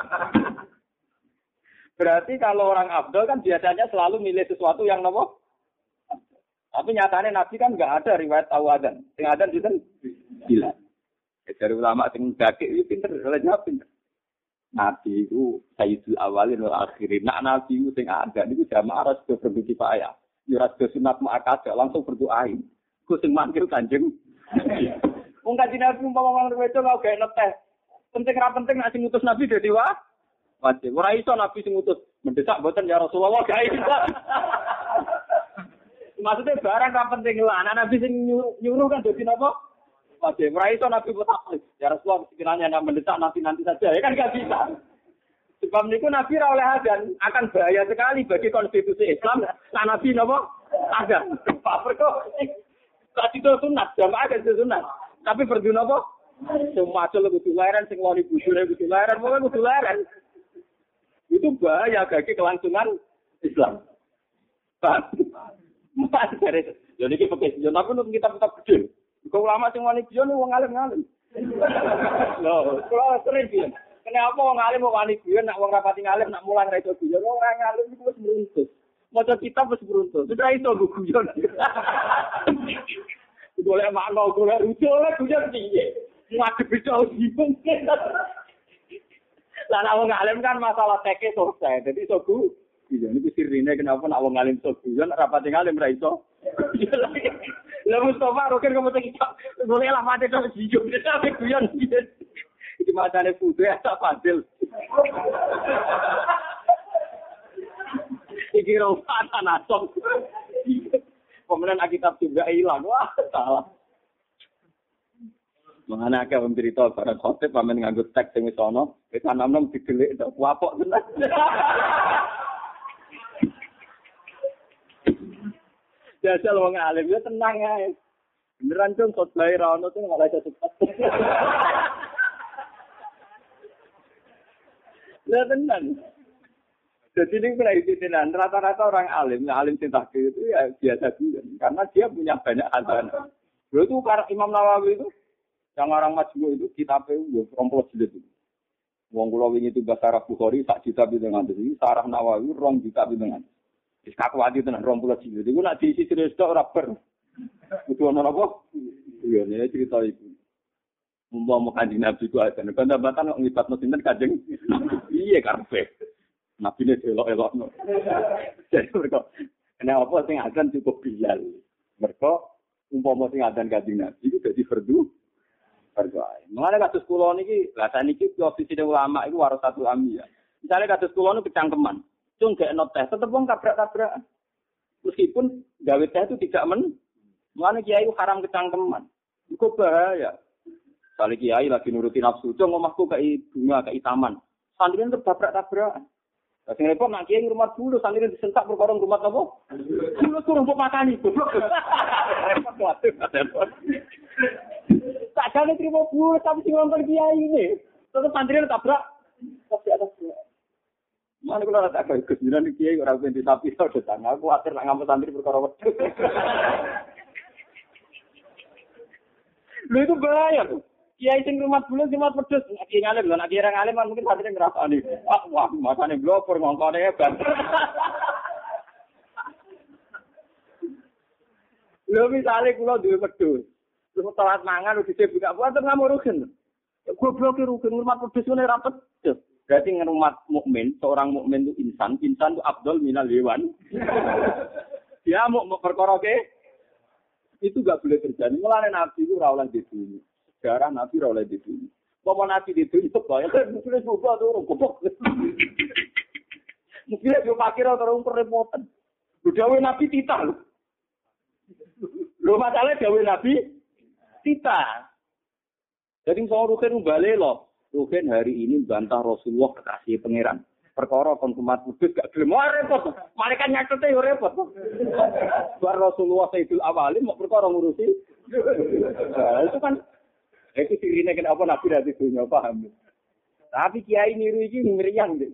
Berarti kalau orang abdul kan biasanya selalu milih sesuatu yang nopo. Tapi nyatanya Nabi kan nggak ada riwayat tahu azan. Sing azan itu bilal. Ya, dari ulama sing dake itu pinter, jawab pinter. Nabi itu sayyidul awalin wal akhirin. Nak Nabi itu sing ada, itu jamaah harus berbagi payah. Ya ora sunat muakkad langsung berdoain. Ku sing manggil Kanjeng. Wong kanjeng Nabi umpama wong wedok gak neteh. Penting ra penting nek sing ngutus Nabi dadi wah. Wajib. Ora iso Nabi sing ngutus mendesak mboten ya Rasulullah iso. Maksudnya barang ra penting lah. Anak Nabi sing nyuruh kan dadi napa? Wajib. Ora iso Nabi petak. Ya Rasulullah sekiranya anda mendesak nanti nanti saja. Ya kan gak bisa. Sebab niku Nabi ra oleh akan bahaya sekali bagi konstitusi Islam. Nah Nabi napa? Ada. Pak Perko. Tadi itu sunat, jamaah kan itu sunat. Tapi berdua apa? Semua acul kudu leren, sing loni bujune kudu leren, pokoknya kudu leren. Itu bahaya bagi kelangsungan Islam. Pak, Mas dari jadi kita pakai sejon, tapi untuk kita tetap kecil. Kau lama sing wani bion, wong alim ngalim. Loh, kalau sering bion. Kenapa wong alim mau wani bion, nak wong rapati ngalim, nak mulang ra itu bion, wong ngalim itu harus beruntung. Maca kitab wis beruntung. Sudah gue guyon. Golek makna, golek rujuk, oleh guyon piye? Ngadep itu bingung. Lah nek wong alim kan masalah teke selesai. Jadi iso gu. Iya, ini sirine kenapa nak wong alim iso guyon, rapati ngalim ra iso. Lah Mustafa roker kamu tak kita. Boleh lah terus video kita tapi guyon. Iki macane putu ya tak fadil. Iki rompatan asom. Pemenang kitab juga hilang. Wah, salah. Mengana akeh wong cerita barang khotib pamen nganggo teks sing wis ana, wis anom-anom didelik tok wapok tenan. Jajal wong alim ya tenang ae. Beneran dong khotbah ra ono tuh malah cepet. Lah tenan. Jadi ini pernah rata-rata orang alim, alim cinta itu ya biasa juga, karena dia punya banyak hasanah. Dulu itu Imam Nawawi itu, yang orang majmu itu kitabnya gue rompol jilid itu. Wong kula wingi itu bahasa Arab Bukhari sak juta dengan ini sarah Nawawi rong juta dengan. Wis kakuati tenan rompol jilid. Iku nak diisi terus tok ora ber. Kudu ana apa? Iya, ini cerita itu. Mumpama kanjeng Nabi ku ada. Bantah-bantah ngibatno sinten kanjeng. Iya karpe. Nabi ini elok-elok. Jadi mereka, kenapa sing adan cukup bilal? Mereka, umpama sing adan kanjeng Nabi itu jadi fardu fardu ain. Mengenai kasus kulo niki, lah saniki posisi ulama itu waras satu ambil. Misalnya kasus kulo niku kecangkeman, cung gak not teh, tetep wong tabrak-tabrak. Meskipun gawe teh itu tidak men, mengenai kiai itu haram kecangkeman. Itu bahaya. Kali kiai lagi nuruti nafsu, cung omahku kayak bunga, kayak taman. Santri itu tabrak-tabrak. Sing repot nak kiai rumah dulu santri disentak perkara rumah apa? Dulu tuh rumput makani goblok. Repot waduh. Tak jane terima bulu tapi sing nonton kiai ini. Tetep santri tabrak. Tapi atas Mana kalau ada tak bagus, jiran kiai orang binti sapi tau datang. Aku akhir nak ngambil santri perkara wedhus. Lu itu bahaya tuh. Kiai sing rumah sing mat pedus, kiai ngalim lho, nek kiai ngalim kan mungkin hatinya ngrasani. Ah, wah, makane blopor ngongkone hebat. Lho misale kula duwe pedus. Terus telat mangan udah dhisik buka puasa nggak mau rugen. Goblok rugen rumah pedus ngene ra pedus. Berarti rumah mukmin, seorang mukmin itu insan, insan itu abdul minal hewan. Dia mau perkara ke itu gak boleh terjadi. Mulane nabi itu oleh di dunia. Sejarah Nabi oleh sini. Bapak Nabi di sini sebaya kan mungkin juga tuh orang. Mungkin dia pakir orang kerepotan. Dawe Nabi tita lho. Lho masalah dawe Nabi tita. Jadi soal Rukin balik loh. Rukin hari ini bantah Rasulullah kekasih pangeran. Perkara konsumat kudus gak gelem. Wah repot. Malaikat nyatete yo repot. Bar Rasulullah Sayyidul Awalin mau perkara ngurusi. Nah, itu kan itu sirine kenapa Nabi dari dunia paham. Tapi kiai niru iki meriang deh.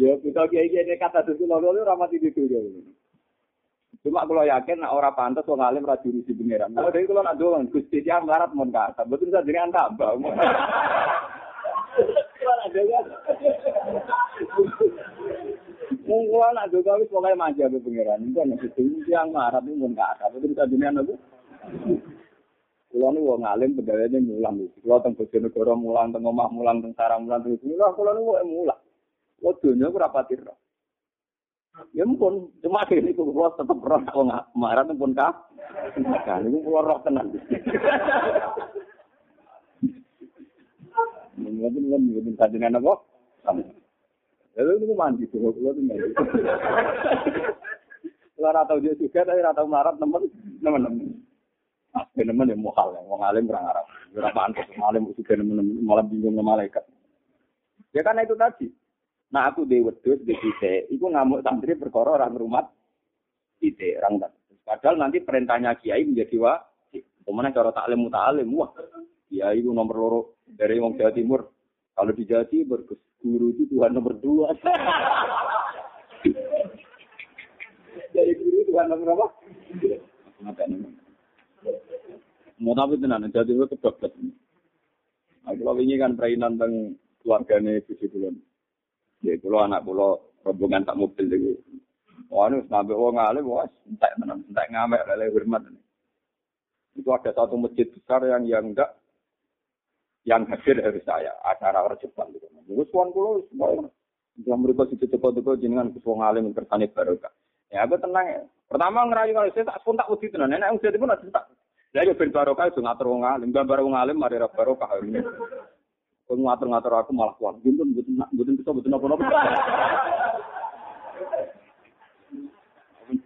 ya kita kiai kiai kata dulu lalu ramati di dunia. Cuma kalau yakin nak pantas wong alim ra jurusi pangeran. Kalau dari kalau nak doang Gusti dia melarat mon kata. Betul saja dengan tambah. Mungkin anak juga wis pokoke manja be pangeran. Iku nek itu yang marah itu pun gak ada. Betul tadi nek aku. Kulo nu wong alim pegawainya mulang iki. Kulo teng Bojonegoro mulang, teng omah mulang, teng sarang mulang, teng kulo kulo nu mulang. Wah, dunia aku roh. Ya pun, cuma ini kalau tetap roh, aku nggak marah pun kah? Kan, ini kalau roh tenang. Mungkin kan mungkin kajian apa? Lalu itu mandi tuh, kalau itu mandi. Kalau rata dia juga, tapi rata marah teman, teman-teman. Ah, teman yang mohal, yang mau ngalim berang Arab. Berapa antus, ngalim juga teman-teman, malah bingung sama malaikat. Ya karena itu tadi. Nah aku di wedus di sisi, itu ngamuk santri perkara orang rumah ide orang tadi. Padahal nanti perintahnya kiai menjadi wajib. Kemudian cara taklim mutalim, wah, kiai itu nomor loro dari Wong Jawa Timur. Kalau di Jawa Timur, guru itu Tuhan nomor dua. Dari guru Tuhan nomor apa? Mau tapi tenan, Jawa Timur kedokter. Nah, kalau ini kan perainan tentang keluarganya itu dulu. Ya, kalau anak pulau rombongan tak mobil itu. Wah, ini sampai orang ngalim, wah, entek tenan, entek ngamek, lele hormat. Itu ada satu masjid besar yang yang enggak yang hadir dari saya acara rejepan gitu. Gus wan kulo semua yang mereka situ teko-teko jenengan Gus wong alim kersane barokah. Ya aku tenang ya. Pertama ngerayu kalau saya tak spontak wedi tenan. Nek wong pun ada tak. Lah yo ben barokah iso ngatur wong alim, gambar wong alim mari ra barokah. Kau ngatur-ngatur aku malah kuat. Buntun, buntun, buntun bisa, buntun apa-apa.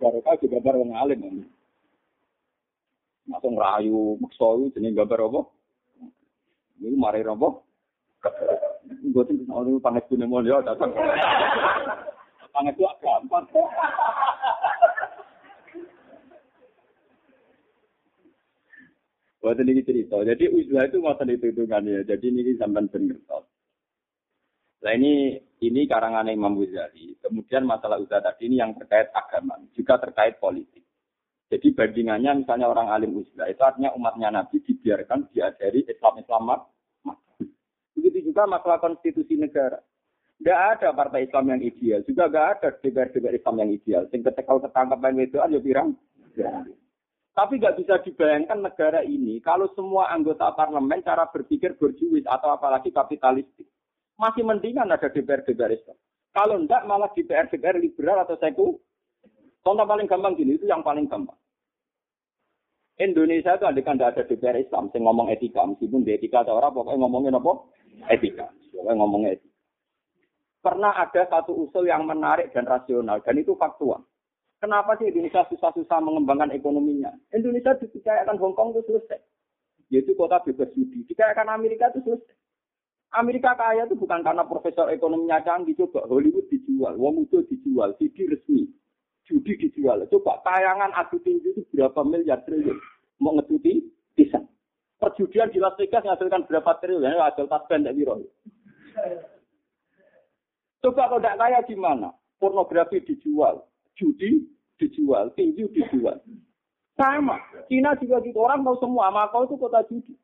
Barokah juga gambar wong alim. Masuk ngerayu, maksa jenis gambar apa? Ini mari robo. Gue tuh orang panget punya mau dia datang. Panget tuh gampang. Buat ini cerita. Jadi uzlah itu masa itu hitungannya. Jadi ini sampai benar. Nah ini ini karangan Imam Ghazali. Kemudian masalah uzlah tadi ini yang terkait agama, juga terkait politik. Jadi bandingannya misalnya orang alim uzlah itu artinya umatnya Nabi dibiarkan diajari Islam-Islam Begitu juga masalah konstitusi negara. Tidak ada partai Islam yang ideal. Juga tidak ada DPR-DPR Islam yang ideal. Sing ketekal ketangkap yang itu aja pirang. Ya. Tapi nggak bisa dibayangkan negara ini kalau semua anggota parlemen cara berpikir berjuis atau apalagi kapitalistik. Masih mendingan ada DPR-DPR Islam. Kalau enggak malah DPR-DPR liberal atau seku. Contoh paling gampang gini, itu yang paling gampang. Indonesia itu andikan tidak ada DPR Islam, saya ngomong etika, meskipun di etika ada orang, pokoknya ngomongin apa? Etika. Pokoknya ngomongin etika. Pernah ada satu usul yang menarik dan rasional, dan itu faktual. Kenapa sih Indonesia susah-susah mengembangkan ekonominya? Indonesia dipercayakan Hong Kong itu selesai. Yaitu kota bebas judi. Dipercayakan Amerika itu selesai. Amerika kaya itu bukan karena profesor ekonominya canggih, coba Hollywood dijual, wong dijual, CD resmi judi dijual. Coba tayangan adu tinju itu berapa miliar triliun. Mau ngetuti bisa. Perjudian di Las Vegas menghasilkan berapa triliun. Ya, hasil tas pendek biro. Coba kalau tidak kaya gimana? Pornografi dijual, judi dijual, tinju dijual. Sama. Cina juga gitu. Orang tahu semua. Makau itu kota judi.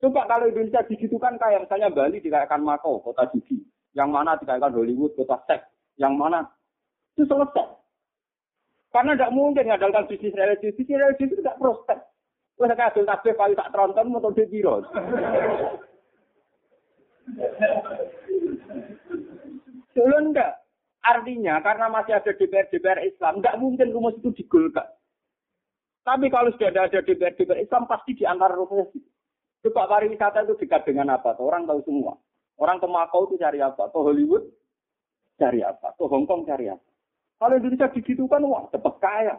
Coba kalau Indonesia digitukan kayak misalnya Bali dikayakan Makau, kota judi. Yang mana dikayakan Hollywood, kota seks. Yang mana? Itu selesai. Karena tidak mungkin mengandalkan bisnis religius. Bisnis religius itu tidak prospek. Saya hasil tasbih paling tak tronton mau di biro. Dulu enggak. Artinya karena masih ada DPR-DPR Islam, enggak mungkin rumus itu digolkan. Tapi kalau sudah ada DPR-DPR Islam, pasti di antara rumus itu. Coba pariwisata itu dekat dengan apa? Orang tahu semua. Orang ke Makau itu cari apa? Ke Hollywood cari apa? Ke Hong Kong cari apa? Kalau Indonesia begitu kan wah cepat kaya.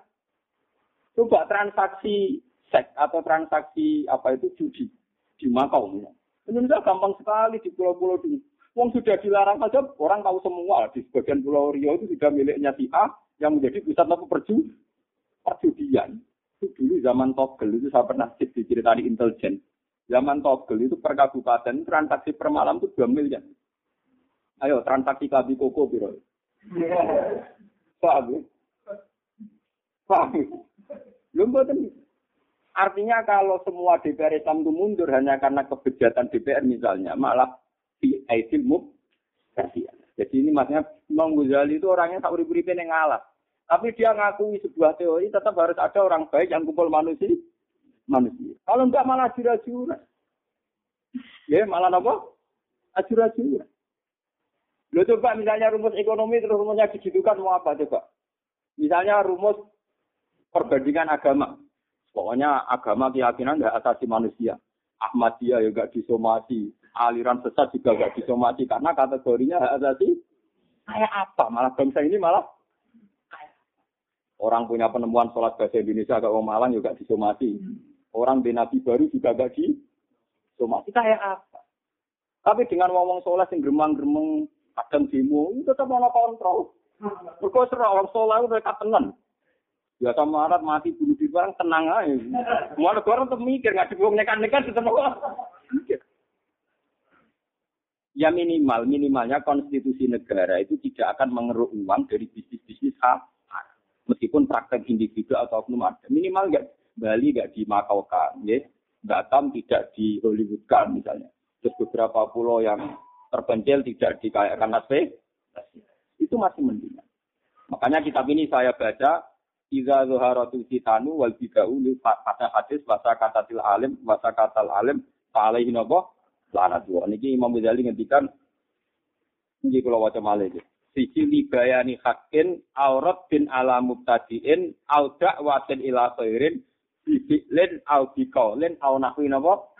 Coba transaksi seks atau transaksi apa itu judi di Makau. Ya. Indonesia gampang sekali di pulau-pulau ini. Wong sudah dilarang saja, orang tahu semua di sebagian pulau Rio itu sudah miliknya si A yang menjadi pusat apa perju perjudian. Itu dulu zaman Togel itu saya pernah cek di cerita di intelijen. Zaman Togel itu per kabupaten transaksi per malam itu 2 miliar. Ayo transaksi kabi koko biro. Paham ya? Paham. Lu Artinya kalau semua DPR Islam itu mundur hanya karena kebejatan DPR misalnya, malah di aidil kasihan. Jadi ini maksudnya Imam Ghazali itu orangnya tak urip-uripin yang ngalah. Tapi dia ngakui sebuah teori tetap harus ada orang baik yang kumpul manusia. manusia. Kalau enggak malah ajur-ajuran. Ya malah apa? Ajur-ajuran. Lo coba misalnya rumus ekonomi terus rumusnya digitukan mau apa coba? Misalnya rumus perbandingan agama. Pokoknya agama keyakinan tidak asasi manusia. Ahmadiyah juga disomasi. Aliran sesat juga gak disomasi. Karena kategorinya hak asasi. Kayak apa? Malah bangsa ini malah Orang punya penemuan sholat bahasa Indonesia agak orang Malang juga disomasi. Orang di Nabi baru juga gak disomasi. Kayak apa? Tapi dengan ngomong sholat yang geremang-geremeng kadang demo, itu tetap mau kontrol. Serah orang sholat mereka tenang. Ya sama mati bunuh diri barang tenang aja. Semua negara untuk mikir nggak dibuang nekan-nekan mikir. Ya minimal, minimalnya konstitusi negara itu tidak akan mengeruk uang dari bisnis-bisnis hak. Meskipun praktek individu atau oknum ada. Minimal nggak Bali nggak dimakaukan, ya. Batam tidak di Hollywoodkan misalnya. Terus beberapa pulau yang terpencil tidak dikayakan nasib. Itu masih mendingan. Makanya kitab ini saya baca Iza zuharatu sitanu wal bida'u li kata hadis wasa katatil alim wasa katal alim ta'alaihi napa lanatu. Niki Imam Ghazali ngendikan iki kula waca malih. Sisi libayani hakin aurat bin ala mubtadiin au da'watin ila khairin bifi'lin au biqaulin au nahwi napa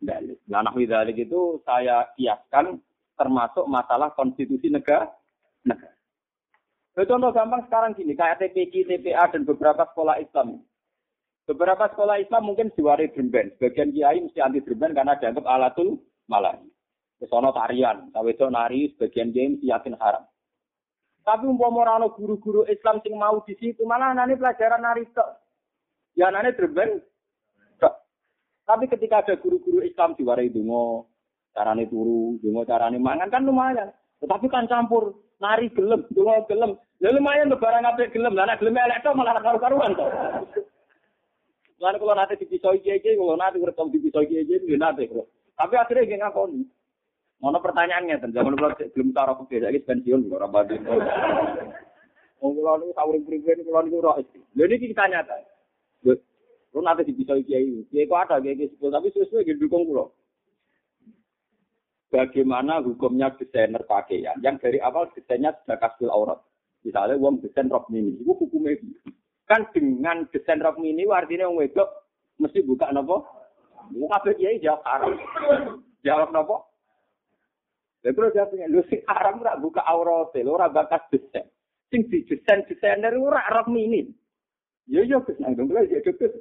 dalil. Nah nahwi dalil itu saya kiaskan termasuk masalah konstitusi negara. negara. Contoh gampang sekarang gini, kayak TPG, TPA, dan beberapa sekolah Islam. Beberapa sekolah Islam mungkin diwari drumben. Sebagian kiai mesti anti drumben karena dianggap alatul malah. Kesono tarian, itu nari, sebagian kiai mesti yakin haram. Tapi umpama orang guru-guru Islam sing mau di situ, malah nani pelajaran nari tok. Ya nani drumben Tapi ketika ada guru-guru Islam diwarai dungo, carane turu, dungo carane mangan kan lumayan. Tetapi kan campur nari gelem, dungo gelem, Ya lumayan tuh barang apa gelem, lah gelem elek malah karu-karuan to. Lan kalau nanti dipisoi kiai kalau nanti ketemu dipisoi kiai kiai nanti bro. Tapi akhirnya gak ngakoni. Mana pertanyaannya, zaman belum belum taruh ke saya pensiun kalau rabadin. Oh kalau sahur pribadi kalau ini roh. Jadi kita nyata. Lu nanti dipisoi kiai, kiai kok ada kiai kiai tapi sesuai gitu dukung pulau. Bagaimana hukumnya desainer pakaian yang dari awal desainnya sudah kasbil aurat. Misalnya uang desain rok mini, itu hukumnya Kan dengan desain rok mini, artinya uang wedok mesti buka nopo. Buka kiai jawab haram. Jawab nopo? Lha terus jawabnya, lu sing haram ora buka aurat, lu ora bakas desain. Sing di desain desainer ora rok mini. Ya ya Gus nang dong ya Gus.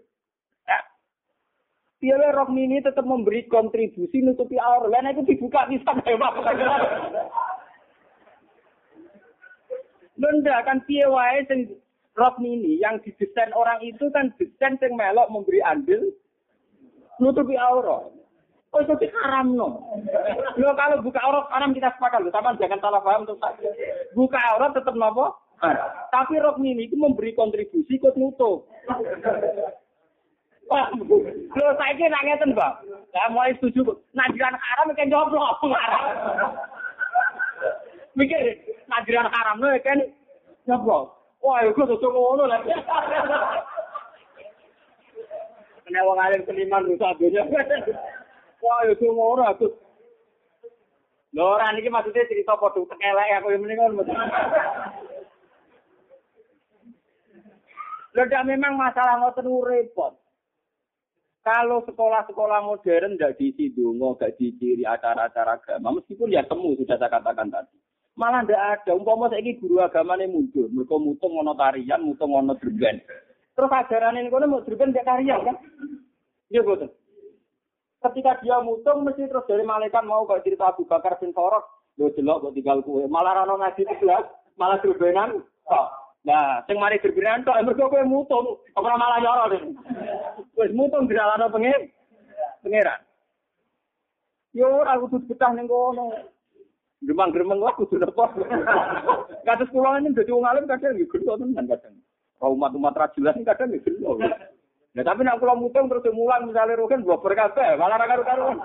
Piala rok mini tetap memberi kontribusi nutupi aurat. Lain itu dibuka bisa hebat. Lunda kan piye wae sing rok mini yang didesain orang itu kan desain sing melok memberi andil nutupi aurat. Oh itu haram no. Lo kalau buka aurat haram kita sepakat lo. Sama jangan salah paham untuk saya. Buka aurat tetap nopo. Tapi rok mini itu memberi kontribusi ikut nutup. Lo saya kira ngeten bang. Saya mulai setuju. Nah jangan haram kan jawab lo haram. Mikir, najiran haram lo kan nyebro. Wah, itu tuh ngono lah. Kena wong alim seniman rusak dunia. Wah, itu ngono aku. Lho ora niki maksudnya cerita padha tekelek aku yang mendingan ngono. Lho memang masalah ngoten repot. Kalau sekolah-sekolah modern nggak diisi dungo, nggak diciri acara-acara agama, meskipun ya temu sudah saya katakan tadi. Malah ndak ada. Umpama saiki guru agama ini muncul, mereka mutung ngono tarian, mutung drben. Terus ajaran ini kono mau drben ndak tarian kan? Iya betul. Ketika dia mutung mesti terus dari malaikat mau kayak cerita Abu Bakar bin Farok, lo jelok kok tinggal kue. Malah rano ngaji jelas, malah drbenan. Oh. Nah, sing mari drbenan tok mergo kowe mutung, ora malah nyoro. Wis mutung diralano pengen pangeran. Yo ora kudu betah ning kono. Gremang-gremeng lah kudu napa. Kados kula ini dadi wong alim kadang nggih gelo tenan kadang. Umat-umat ra jelas kadang nggih gelo. Nah tapi nek kula mutung terus mulang misalnya rogen buat berkata malah ra karo-karuan.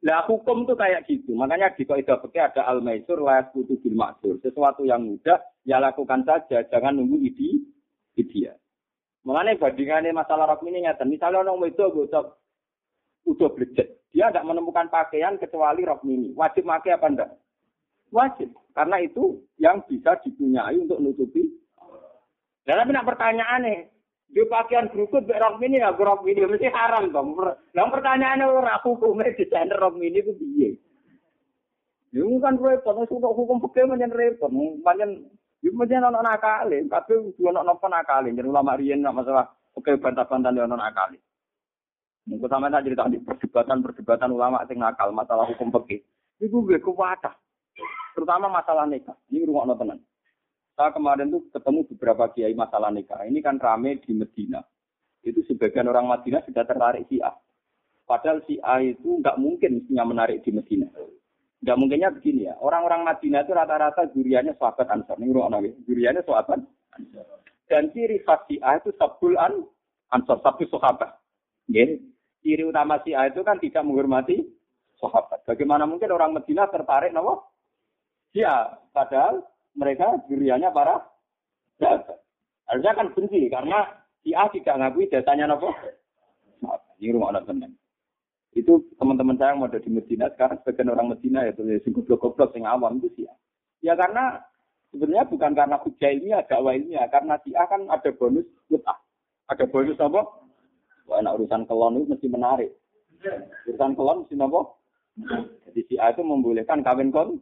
Lah hukum tuh kayak gitu. Makanya di kaidah fikih ada al-maisur la yasbutu bil maksur. Sesuatu yang mudah ya lakukan saja, jangan nunggu ide ide. Mengenai bandingannya masalah rok ini ngeten. Misalnya orang itu udah udah belajar Dia tidak menemukan pakaian kecuali rok mini. Wajib pakai apa enggak? Wajib. Karena itu yang bisa dipunyai untuk nutupi. Dan tapi nak pertanyaan nih, di pakaian berukut rok mini ya rok mini mesti haram dong. Nah pertanyaannya orang hukumnya desainer rok mini itu biye. Ya kan repot, sudah hukum pakai macam repot, macam itu macam anak nakal, tapi dua anak nopo nakal, jadi ulama rian masalah oke bantah-bantah dia anak nakal. Mungkin sama tak cerita di perdebatan-perdebatan ulama sing nakal masalah hukum fikih. Iku gue kuwata. Terutama masalah nikah. Ini rumah tenan. Saya kemarin tuh ketemu beberapa kiai masalah nikah. Ini kan rame di Medina. Itu sebagian orang Madinah sudah tertarik si A. Padahal si A itu nggak mungkin mestinya menarik di Medina. Nggak mungkinnya begini ya. Orang-orang Madinah itu rata-rata juriannya sahabat Ansar. Ini rumah Juriannya sahabat. Dan ciri khas si A itu sabul an Ansar, sabul sahabat. Ciri utama si A itu kan tidak menghormati sahabat. Bagaimana mungkin orang Medina tertarik nopo? Ya, padahal mereka juriannya para. Harusnya kan benci karena si A tidak ngakui datanya nopo. Ini rumah anak teman. Itu teman-teman saya yang mau di Medina sekarang sebagian orang Medina ya tuh sing goblok-goblok sing awam itu sih. Ya karena sebenarnya bukan karena hujah ilmiah, dakwah ilmiah, karena si A kan ada bonus utah. Ada bonus apa? Wah, enak urusan kelon itu mesti menarik. Urusan kelon mesti apa? Jadi si A itu membolehkan kawin kon.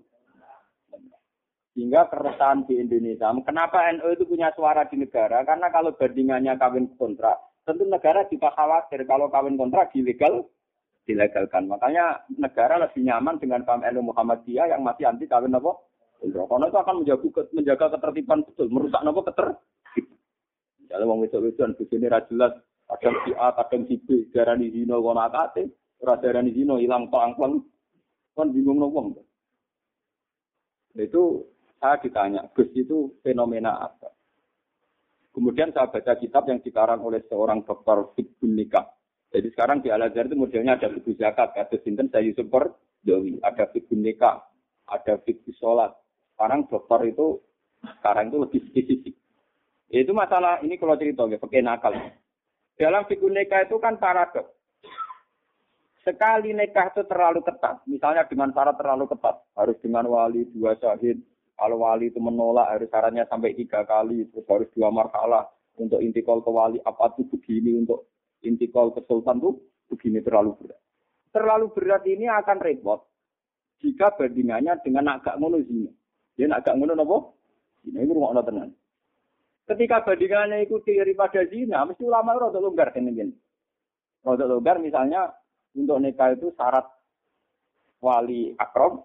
Sehingga keresahan di Indonesia. Kenapa NU itu punya suara di negara? Karena kalau bandingannya kawin kontrak, tentu negara juga khawatir kalau kawin kontrak ilegal, dilegalkan. Makanya negara lebih nyaman dengan paham NU Muhammadiyah yang masih anti kawin apa? Karena itu akan menjaga, menjaga ketertiban betul, merusak apa ketertiban. Kalau mau wedok-wedokan di sini jelas kadang si A, kadang si B, darani zino kono akate, ora darani zino ilang pang-pang. Kan bingung wong. Itu saya ditanya, Gus itu fenomena apa? Kemudian saya baca kitab yang dikarang oleh seorang dokter fikih nikah. Jadi sekarang di Al Azhar itu modelnya ada fikih zakat, ada sinten saya Yusuf Dewi, ada fikih nikah, ada fikih sholat. Sekarang dokter itu sekarang itu lebih spesifik. Itu masalah ini kalau cerita ya, pakai nakal. Dalam fikih nikah itu kan paradok. Sekali nikah itu terlalu ketat, misalnya dengan syarat terlalu ketat, harus dengan wali dua syahid. Kalau wali itu menolak, harus syaratnya sampai tiga kali, terus harus dua marhalah untuk intikal ke wali apa tuh begini untuk intikal ke sultan tuh begini terlalu berat. Terlalu berat ini akan repot jika bandingannya dengan agak ngono sini. Dia agak ngono nopo? Ini rumah tenang. Ketika bandingannya itu daripada zina, mesti ulama itu rada longgar kan ini. Rada longgar misalnya untuk nikah itu syarat wali akrom,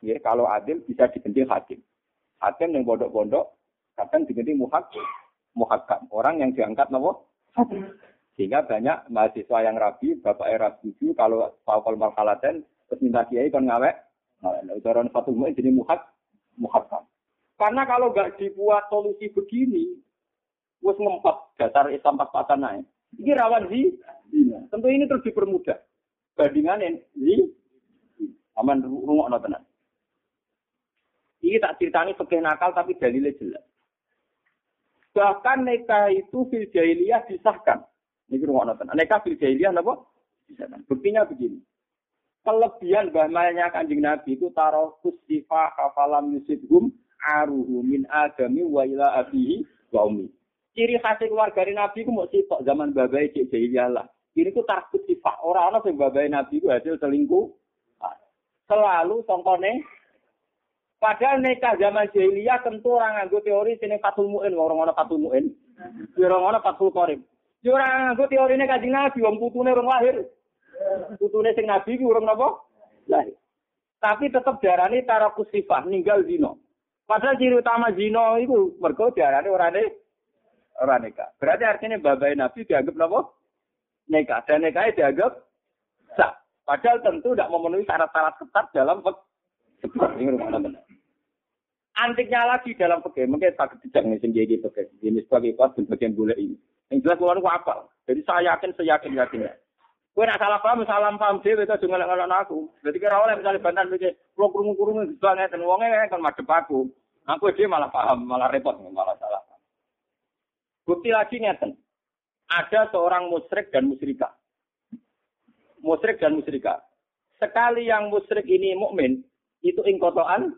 ya kalau adil bisa diganti hakim. Hakim yang pondok-pondok kadang diganti muhak, muhakam. Orang yang diangkat nopo Sehingga banyak mahasiswa yang rabi, bapak era setuju kalau fakol marhalaten terus minta kiai kan ngawek. Nah, orang satu mu'in jadi muhak, muhakam. Karena kalau nggak dibuat solusi begini, wes ngempet dasar Islam pas-pasan naik. Ini rawan sih. Tentu ini terus dipermudah. Bandingan ini aman rumah tenan. Ini tak ceritani pakai nakal tapi dalilnya jelas. Bahkan nikah itu fil jahiliyah disahkan. Ini rumah no tenan. Nikah fil jahiliyah apa? Disahkan. Buktinya begini. Kelebihan bahmanya kanjeng Nabi itu taruh kusifah kafalam yusibhum aruhu min adami wa ila abihi wa umi. Ciri khas keluarga Nabi ku mau sitok zaman babai cek jahiliyah lah. Ini ku takut sifat orang orang yang babai Nabi ku hasil selingkuh. Selalu songkone Padahal nikah zaman jahiliyah tentu orang nganggo teori sini fatul mu'in, orang orang fatul mu'in. Orang orang fatul korim. Ya orang nganggo teori ini kaji nabi, wong putune orang lahir. Putune sing nabi ku orang apa? Lahir. Tapi tetap darani tarakus sifat, ninggal zino. Padahal ciri utama zino itu mergo diarani ora ne ora nikah. Berarti artinya babai Nabi dianggap napa? Nikah. Dan nikahnya dianggap sah. Padahal tentu tidak memenuhi syarat-syarat ketat dalam ini rumah benar. Antiknya lagi dalam pegawai, mungkin tak tidak nih sendiri pegawai. Ini sebagai kuat dan bagian boleh ini. Yang jelas keluar apa? Jadi saya yakin, saya yakin yakinnya. Kue nak salah paham, salah paham sih, itu juga ngelak aku. Jadi kira oleh misalnya bantan begini, kalau kurung-kurung itu banget, dan uangnya kan madep aku. Aku dia malah paham, malah repot, malah salah. Bukti lagi ngeten. Ada seorang musyrik dan musyrikah. Musyrik dan musyrikah. sekali yang musyrik ini mukmin, itu ingkotoan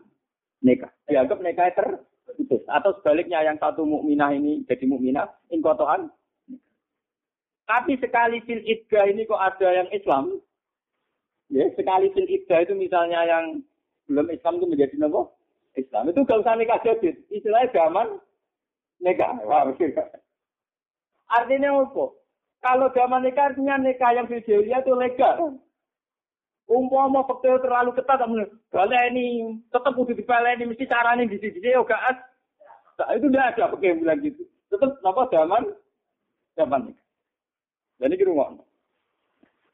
nikah. Dianggap nikah terputus. Atau sebaliknya yang satu mukminah ini jadi mukminah, ingkotoan. Tapi sekali fil iddah ini kok ada yang Islam, ya sekali fil iddah itu misalnya yang belum Islam itu menjadi nopo Islam itu gak usah nikah jadid. Istilahnya zaman nikah. Artinya apa? Kalau zaman nikah artinya nikah yang fil itu legal. Umpama faktor terlalu ketat, kalau ini tetap udah ini mesti caranya di sini, ya gak Nah, itu tidak ada pakai bilang gitu. Tetap apa zaman zaman. Dan ini rumah.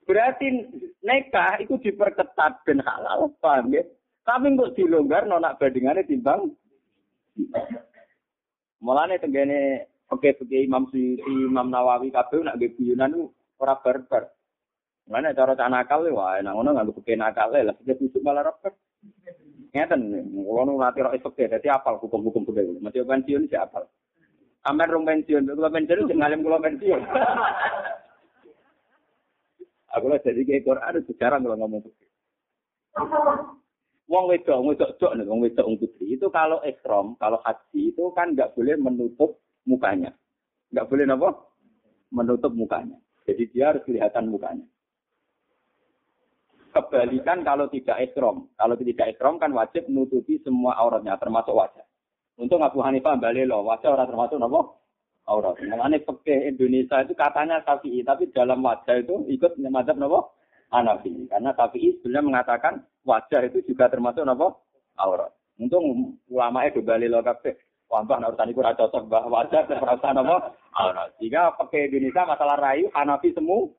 Berarti nikah itu diperketat dan halal, paham ya? Tapi kok dilonggar nonak bandingannya timbang. Mulane tenggene oke-oke Imam Suyuti, Imam Nawawi kabeh nak nggih guyonan ora barbar. Mana cara cah nakal wah enak ngono nganggo peke nakal lah sing tusuk malah repet. Ngeten, kula nu nate ro esuk dadi apal hukum-hukum kudu. Mati pensiun si apal. Amer rong pensiun, kula pensiun sing ngalim kula pensiun. Aku lah jadi kayak Quran sejarah kalau ngomong peke. Wong wedok, wedok dok nih, wong wedok putri itu kalau ekstrom, kalau haji itu kan nggak boleh menutup mukanya, nggak boleh apa? Menutup mukanya. Jadi dia harus kelihatan mukanya. Kebalikan kalau tidak ekstrom. Kalau tidak ekstrom kan wajib menutupi semua auratnya, termasuk wajah. Untuk Abu Hanifah balik loh, wajah orang termasuk apa? Aurat. Mengenai peke Indonesia itu katanya Syafi'i, tapi dalam wajah itu ikut mazhab apa? Hanafi. Karena Syafi'i sebenarnya mengatakan wajah itu juga termasuk apa? Aurat. Untuk ulama itu balik loh kabeh. Wambah urusan itu cocok wajah dan perasaan apa? Aurat. Jika pakai Indonesia masalah rayu Hanafi semua.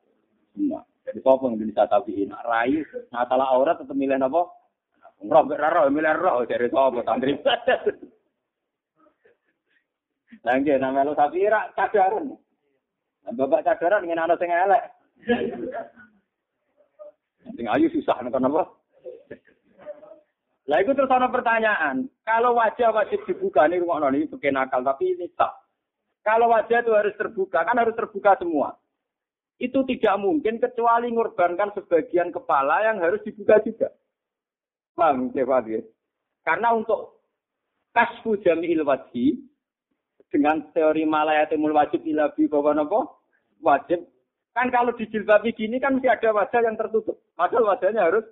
Semua. Jadi sopo Indonesia tapi ini rai masalah aurat tetap milih apa? Roh roh milih roh dari sopo santri. Lagi nama lo tapi rak cadaran. Nah, bapak cadaran ingin anak sing elek. Sing ayu susah nek apa? Lah itu terus ada pertanyaan. Kalau wajah wajib dibuka nih rumah ini pakai nakal tapi ini tak. Kalau wajah itu harus terbuka kan harus terbuka semua itu tidak mungkin kecuali mengorbankan sebagian kepala yang harus dibuka juga. Paham, ya? Karena untuk kasfu jami'il wajib, dengan teori malayatimul wajib ilabi bahwa nopo? Wajib. Kan kalau di jilbab gini kan mesti ada wajah yang tertutup. Padahal wajahnya harus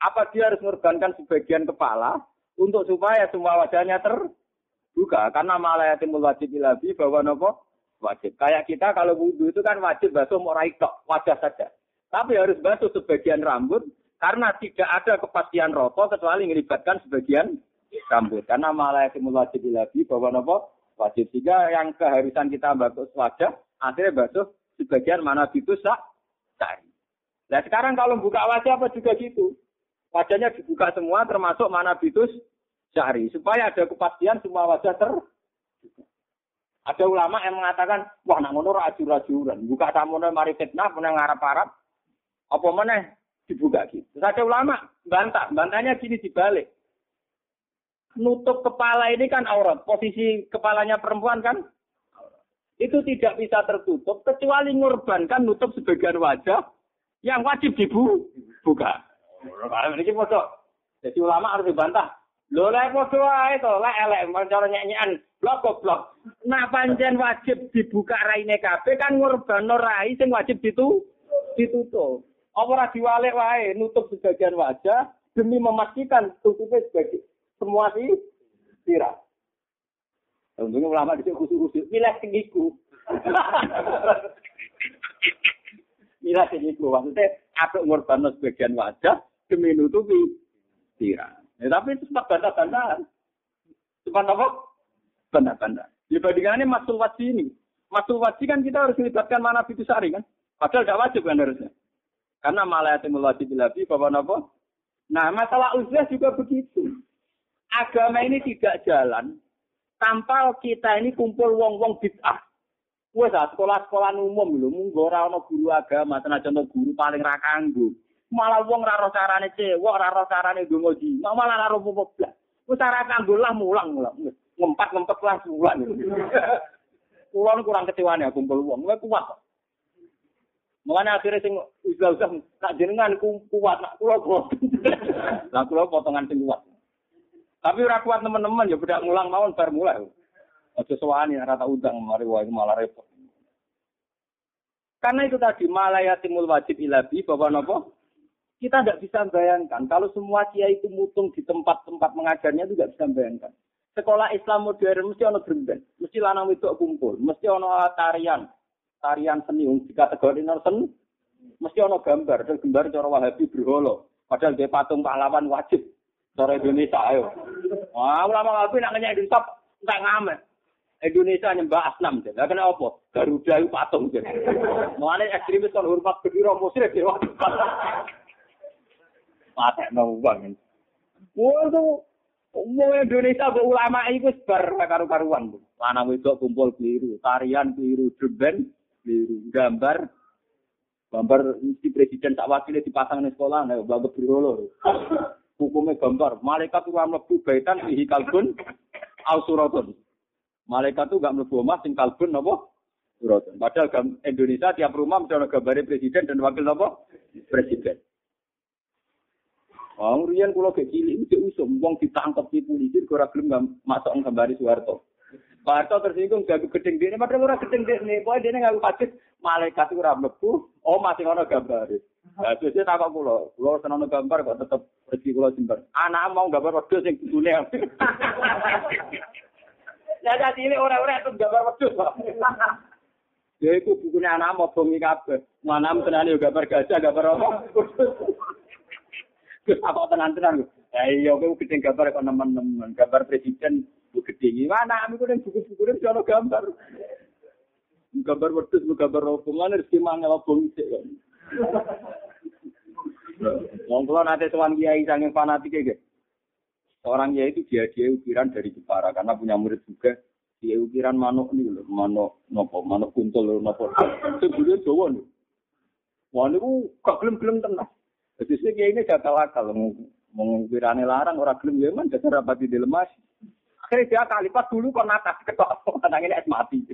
apa dia harus mengorbankan sebagian kepala untuk supaya semua wajahnya terbuka? Karena malayatimul wajib ilabi bahwa nopo wajib. Kayak kita kalau wudhu itu kan wajib basuh mau tok, wajah saja. Tapi harus basuh sebagian rambut karena tidak ada kepastian rokok kecuali melibatkan sebagian rambut. Karena malah yang wajib lagi bahwa nopo wajib. Sehingga yang keharusan kita basuh wajah, akhirnya basuh sebagian mana itu sak cari. Nah sekarang kalau buka wajah apa juga gitu. Wajahnya dibuka semua termasuk mana bitus cari. Supaya ada kepastian semua wajah ter ada ulama yang mengatakan, wah nak ngono rajur-rajuran. Buka tamunya mari fitnah, punya ngarap-arap. Apa mana dibuka gitu. Terus ada ulama bantah, bantahnya gini dibalik. Nutup kepala ini kan aurat. Posisi kepalanya perempuan kan itu tidak bisa tertutup kecuali ngorbankan nutup sebagian wajah yang wajib dibuka. Ini Jadi ulama harus dibantah. Lho lek padha wae to, lek elek cara nyanyian blok goblok. Nah pancen wajib dibuka raine kabeh kan ngurbano rai sing wajib ditu ditutup. Apa ora diwalek wae nutup sebagian wajah demi memastikan tutupnya sebagai semua sih sirah. Untungnya ulama di sini khusus-khusus, milih tinggiku. milih tinggiku, maksudnya ada ngurbano sebagian wajah demi nutupi sirah. Ya, tapi itu sempat bantah-bantahan. Sempat apa? Bantah-bantahan. Dibandingannya masul wajib ini. Masul wajib kan kita harus melibatkan mana itu sari kan. Padahal tidak wajib kan harusnya. Karena malah yatimul wajib lebih bahwa apa? Nah masalah usia juga begitu. Agama ini tidak jalan tanpa kita ini kumpul wong-wong bid'ah. Wes sekolah-sekolah umum lho, munggo ora ana guru agama, tenajan guru paling ra kanggo malah wong ora roh carane cewek, ora roh carane donga di, malah ora roh apa blas. Cara kanggo lah mulang-mulang. Ngempat-ngempet lah mulang. Kulo kurang kecewane kumpul wong, kowe kuat. Mulane akhirnya sing udah-udah nak jenengan kuat nak kula boten. Lah kula potongan sing kuat. Tapi ora kuat teman-teman ya beda ngulang mawon bar mulai. Aja sewani ora tak undang mari wae malah repot. Karena itu tadi malayatimul wajib ilabi bahwa nopo kita tidak bisa bayangkan kalau semua kiai itu mutung di tempat-tempat mengajarnya itu tidak bisa bayangkan. Sekolah Islam modern mesti ono gremben, mesti lanang itu kumpul, mesti ono tarian, tarian seni di kategori seni, mesti ono gambar, dan gambar cara Wahabi berholo. Padahal dia patung pahlawan wajib. Cara Indonesia ayo. Wah, ulama Wahabi nak nanya Indonesia enggak ngamet. Indonesia nyembah asnam jadi. Lah kena apa? Garuda itu patung jadi. Mulane ekstremis kan hormat kedira musyrik ya. Mate no bang. Waduh, Umum Indonesia bu ulama itu sebar karu-karuan bu. Lanang wedok kumpul keliru, tarian keliru, dreben keliru, gambar gambar mesti presiden tak wakilnya dipasang di sekolah, nih bagus berolo. Hukumnya gambar, malaikat itu mlebu baitan di kalbun ausuratun. Malaikat itu gak mlebu omah sing kalbun apa? Suratun. Padahal Indonesia tiap rumah ada gambarnya presiden dan wakil apa? Presiden. Wong riyen kula gek cilik iki usum wong ditangkep di polisi ora gelem masuk gambari Soeharto. Pak Harto tersinggung gagu gedeng dene padahal ora gedeng dene, pokoke dene ngaku kaget malaikat ora mlebu, oh masih ono gambare. Lah terus takok kula, kula seneng gambar kok tetep rezeki kula simpen. Anak mau gambar wedhus sing kudune. Ya jadi ini orang-orang itu gambar wedhus. Ya itu bukunya anak mau bengi kabeh. Mana tenane gambar gajah, gambar apa? Apa tenan-tenan. Ya iya kowe gedeng gambar kok nemen-nemen. Gambar presiden bu gedeng. Mana aku ning buku-buku ini ono gambar. Gambar wedhus, gambar opo. Mana rezeki mangel opo sik kok. Wong kula nate sowan kiai saking fanatik iki. Orang ya itu dia dia ukiran dari Jepara karena punya murid juga dia ukiran manuk nih loh, manuk nopo, manuk kuntul loh nopo. Sebelumnya Jawa nih. Wah niku gak gelem-gelem tenang. Jadi kayak ini gak akal mengukirane larang orang gelem ya man dasar rapati dilemas. Akhirnya dia kalipat dulu kok natas ketok nang ini es mati.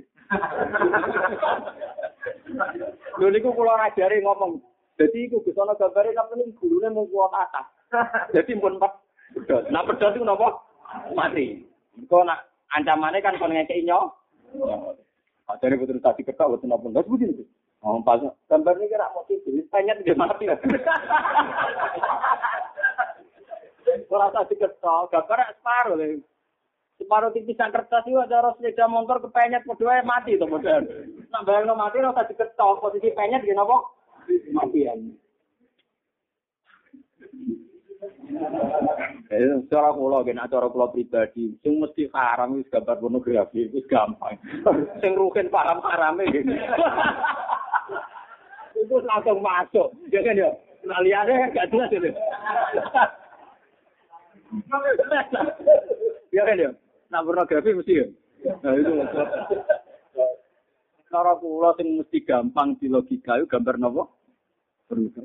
Lho niku kula ngajari ngomong. Jadi iku Gus ana gambare ning gurune mung kuat atas. Jadi pun pedot. Nah pedot itu napa? Mati. Kok nak ancamannya kan kon ngekeki nyo. Ajare betul tadi ketok betul napa. Terus begini. Oh, pas gambar ini kira mau tidur, tanya dia mati. Kalau rasa diketok, gambar separuh lah. Separuh tipisan kertas itu ada harus sepeda motor kepenyet, berdua mati tuh modal. Nah, bayang mati, rasa diketok, posisi penyet, gini apa? Matian. Eh, cara kula kena cara kula pribadi, sing mesti haram wis gambar pornografi wis gampang. sing rugen paham harame. Itu langsung masuk, ya kan ya. Nah liane gak jelas itu. ya kan ya. Nah pornografi mesti ya. Nah itu. Cara kula sing mesti gampang di logika itu gambar nopo?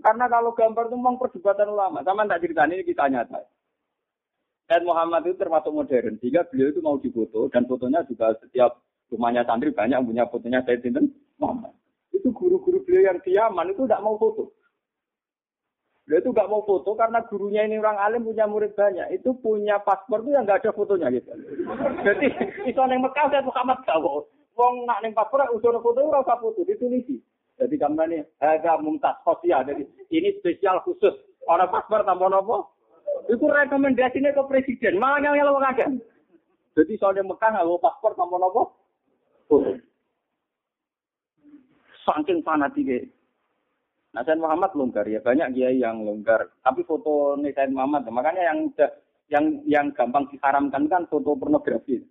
Karena kalau gambar itu memang perdebatan ulama. Sama tak cerita ini kita nyata. Dan Muhammad itu termasuk modern. Sehingga beliau itu mau difoto. Dan fotonya juga setiap rumahnya santri banyak punya fotonya saya Muhammad. Itu guru-guru beliau yang di Yaman itu tidak mau foto. Beliau itu nggak mau foto karena gurunya ini orang alim punya murid banyak. Itu punya paspor itu yang nggak ada fotonya gitu. Jadi itu yang Mekah saya Muhammad tahu. Wong nak neng paspor usul foto ora usah foto ditulisi. Jadi gambar ini harga mumtaz sosial. Jadi ini spesial khusus. Orang paspor tambah nopo. Itu rekomendasinya ke presiden. Malah yang yang ada. Jadi soalnya Mekah nggak paspor tambah nopo. Saking fanatiknya. Nah, Sayyid Muhammad longgar ya banyak dia yang longgar. Tapi foto Sayyid Muhammad, makanya yang yang yang gampang diharamkan kan foto pornografi.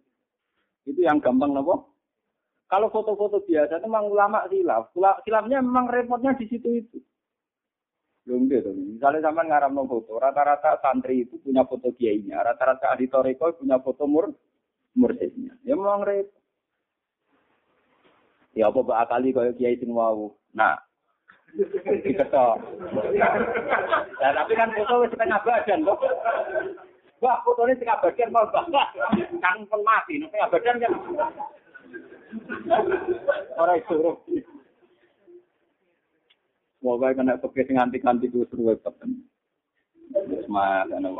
Itu yang gampang nopo kalau foto-foto biasa itu memang ulama silaf. Silafnya memang repotnya di situ itu. Belum gitu. Misalnya sama ngaram foto, rata-rata santri itu punya foto kiainya, rata-rata ahli toreko punya foto mur mursidnya. Ya memang repot. Ya apa mbak kali kaya kiai sing wau. Nah, diketok. Ya tapi kan foto wis setengah badan kok. Wah, fotonya setengah badan mau kan pun mati, setengah badan kan. Ora iso Pokoknya kena pakai sing anti-anti itu seru banget. Semangat ana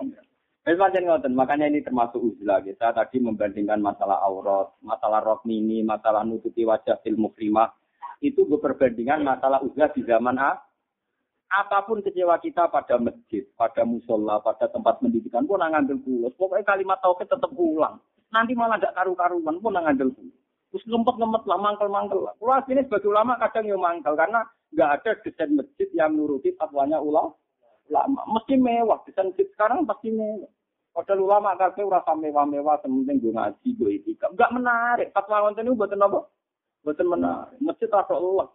pancen ngoten, makanya ini termasuk uzlah kita tadi membandingkan masalah aurat, masalah rok mini, masalah nutupi wajah fil mukrimah. Itu gue perbandingan masalah uzlah di zaman A. Apa pun kecewa kita pada masjid, pada musola, pada tempat pendidikan pun ngambil kulus. Pokoknya kalimat tauhid tetap ulang. Nanti malah gak karu-karuan pun ngambil kulus. Terus ngempet-ngempet lah, mangkel-mangkel lah. Kalau ini sebagai ulama kadang yang mangkel, karena nggak ada desain masjid yang nuruti fatwanya. Ulama mesti mewah, desain masjid sekarang pasti mewah. Padahal ulama kabeh ora mewah-mewah, sementing gue ngaji, gue etika. Enggak menarik. Fatwa wonten niku mboten apa? Mboten menarik. Masjid ora Allah.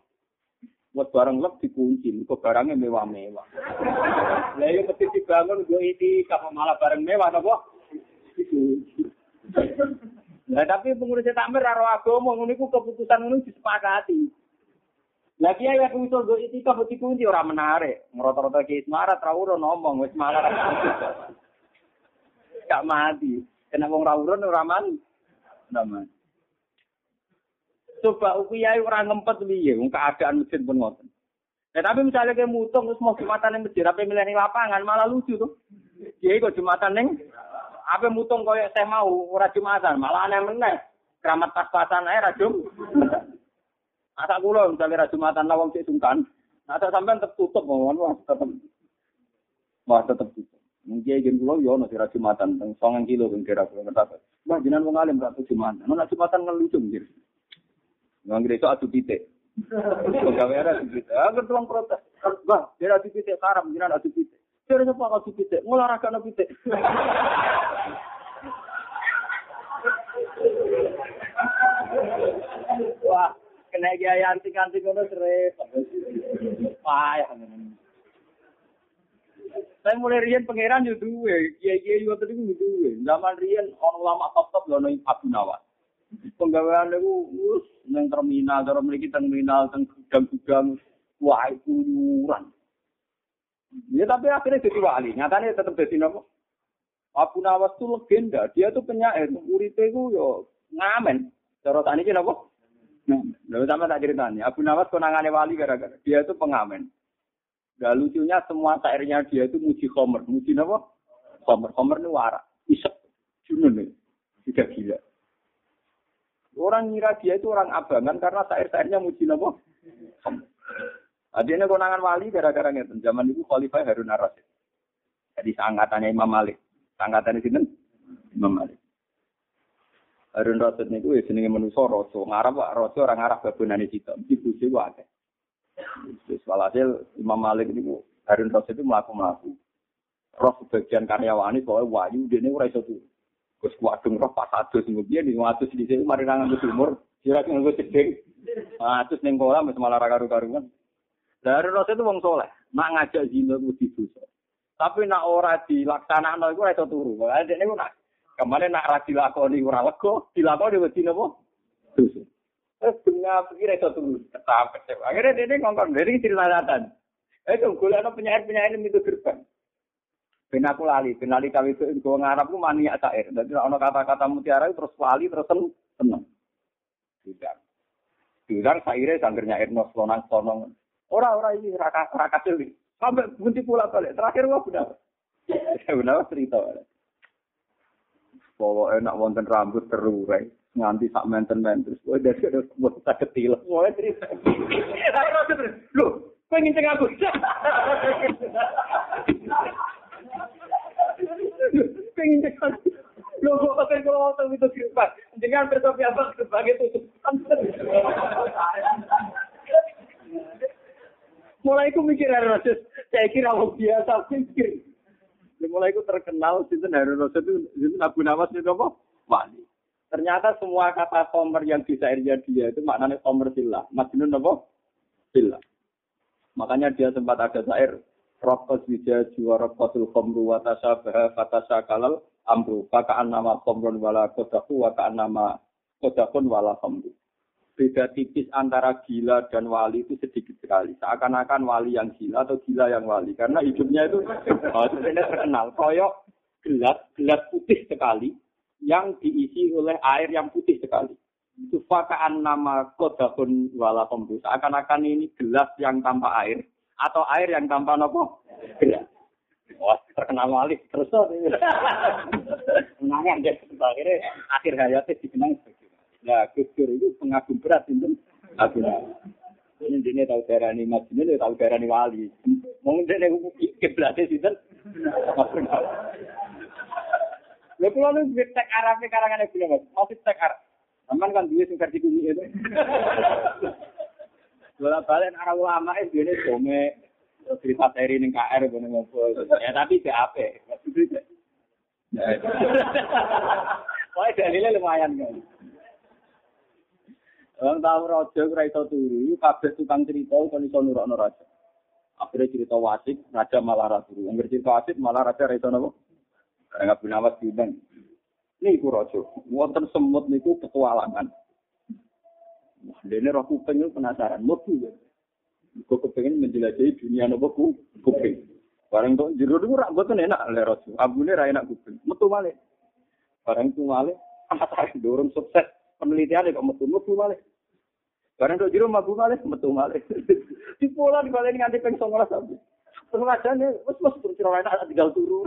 Buat barang lek dikunci, kok barangnya mewah-mewah. Lah yo mesti dibangun gue etika malah barang mewah napa? Dikunci. Nah, tapi pengurus takmir karo agama ngono iku keputusan ngono disepakati. Lah kiai ya usul go itika beti kunci ora menarik. Ngrota-rota ki semarat ra ngomong wis malah. Gak mati. Kena wong ra urun ora man. Nama. Coba upiyai ora ngempet piye wong keadaan masjid pun ngoten. Ya, tapi misalnya kayak mutung terus mau jumatan yang masjid, apa milih lapangan malah lucu tuh. Kiai kok jumatan neng apa mutung koyo saya mau ora jumatan, malah aneh meneh. Keramat pas-pasan ae ra jum. Asa misalnya ra jumatan lawang sik sungkan. Nah, sampean tetep tutup mohon wah tetep. Wah tutup. Mungkin gen kula yo ono ra jumatan teng 9 kilo ben kira kula ngerti. Wah jenengan wong alim ra jumatan. Ono jumatan ngelucu nggih. Nang itu adu titik. Pegawai ada adu titik. Ah ketuang protes. Bah, dia adu titik haram, jenengan adu titik. Kira apa kau pitik? Ngolahraga no pitik. Wah, kena gaya antik-antik ngono serep. Payah. Saya mulai rian pangeran yo duwe, kiai-kiai yo tadi yo duwe. Zaman rian orang lama top-top lho nang Abu Nawas. Penggawean niku wis nang terminal, terus mriki terminal teng gudang-gudang wah itu nyuran. Ya tapi akhirnya jadi wali. Nyatanya tetap jadi nopo. Abu Nawas itu legenda. Dia tuh penyair. Uripe itu yo ngamen. Cara tani nopo. Nah, lalu sama tak ceritanya. Abu Nawas konangannya wali gara-gara. Dia itu pengamen. Gak lucunya semua syairnya dia itu muji Homer. Muji nopo? Homer. Homer ini warak. Isep. Junun nih. Tidak gila. Orang ngira dia itu orang abangan karena syair-syairnya muji nopo? Homer. Adine konangan wali gara-gara ngeten. Zaman itu Khalifah Harun Ar-Rasyid. Jadi seangkatannya Imam Malik. Seangkatannya sinten? Imam Malik. Harun Rasyid niku ya jenenge manusa raja. Ngarep Pak raja orang ngarep babonane cita. Mesti buje wae. Terus walhasil Imam Malik niku Harun Rasyid itu mlaku-mlaku. Roh sebagian karyawane soal wayu dene ora iso turu. Gus kuadung roh pas adus ngono piye ning adus di sini mari nang umur. Kira nganggo cedhek. Adus ning kolam wis malah karu-karuan. Dari Rasul itu wong soleh, nak ngajak zina itu dosa. Tapi nak ora dilaksanakan itu itu turu. Ada ini nak kemarin nak ora dilakoni ora lego, dilakoni wedi napa? Dosa. Terus dunia pikir itu tetap kecewa. Akhirnya dia ngomong dari ceritatan. Eh tuh ada penyair-penyair itu gerbang. Ben aku lali, ben lali kami itu gue ngarap gue mania cair. Jadi ono kata-kata mutiara terus lali terus seneng. Tidak. Tidak, saya sanggernya air nos lonang sonong. Ora-ora ini raka raka cilik. Sampai bunti pula balik. Terakhir wah benar. benar cerita. Bawa enak wonten rambut terurai. Nganti sak menten-menten. Wah, dari ada buat tak ketil. Wah, cerita. Loh, kau ingin cengak aku? Pengen cengak Loh, kok pakai kalau waktu itu sirpan? Jangan bertopi apa sebagai tutup. mulai aku mikir Harun Rasul, saya kira orang biasa mikir. Mulai aku terkenal, sinten Harun Rasul itu, sinten Abu Nawas itu apa? Wali. Ternyata semua kata komer yang di syairnya dia itu maknanya komer sila. Majnun apa? Sila. Makanya dia sempat ada syair, Rokos wija jiwa rokosul khomru wa tasabah fatasa kalal amru. Faka'an nama khomrun wala kodaku wa ka'an nama kodakun wala khomru beda tipis antara gila dan wali itu sedikit sekali. Seakan-akan wali yang gila atau gila yang wali. Karena hidupnya itu oh, terkenal. Koyok gelas, gelas putih sekali yang diisi oleh air yang putih sekali. Itu nama kodakun wala pembu. Seakan-akan ini gelas yang tanpa air. atau air yang tanpa nopo gerak. Wah, terkenal malih terus. Kenangan deh, akhirnya akhir hayatnya dikenang sebagai Nah, Gus Dur itu pengagum berat itu. Abu Ini dia tahu daerah ini mas ini tahu daerah ini wali. Mungkin dia kiblatnya sih kan. Lha kula nu wis tek arafe karangan kula Mas. Mau tek arep. Aman kan duwe sing versi kuwi itu. Bola balik arah ulama itu ini dome cerita seri ning KR ngono ngopo. Ya tapi BAP. Wah, dalile lumayan kan. Orang tahu raja ora iso turu, kabeh tukang cerita kon iso nurokno raja. Akhirnya cerita wasik, raja malah ra turu. Angger cerita wasik malah raja ra iso napa? Enggak punya awas diundang. Ini iku raja. Wonten semut niku petualangan. Wah, dene roh kuping penasaran. Ya. Kok kepengen menjelajahi dunia nopo ku kuping. Barang kok jero niku rak boten enak le raja. Abune ra enak kuping. Metu malih. Barang tu malih, penasaran dorong sukses penelitian kok metu metu malih. Barang kok jero mabu malih, metu. Di pola di balik nganti ping 19 sampai. Terus wis wis terus ora enak tinggal turu.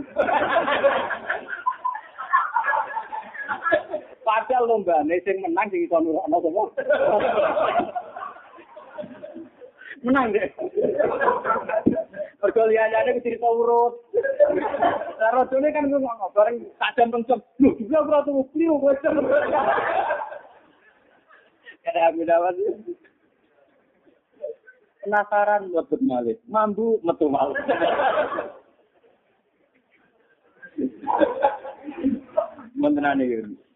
Padahal lombane sing menang sing iso nurukno sapa? Menang deh. Mergo liyane cerita urut. Lah rojone kan ngono, bareng tak jam pencet. Lho, juga ora turu kliu kowe. Kada aku dapat. Penasaran buat malih. Mambu metu malih. Mentenane iki.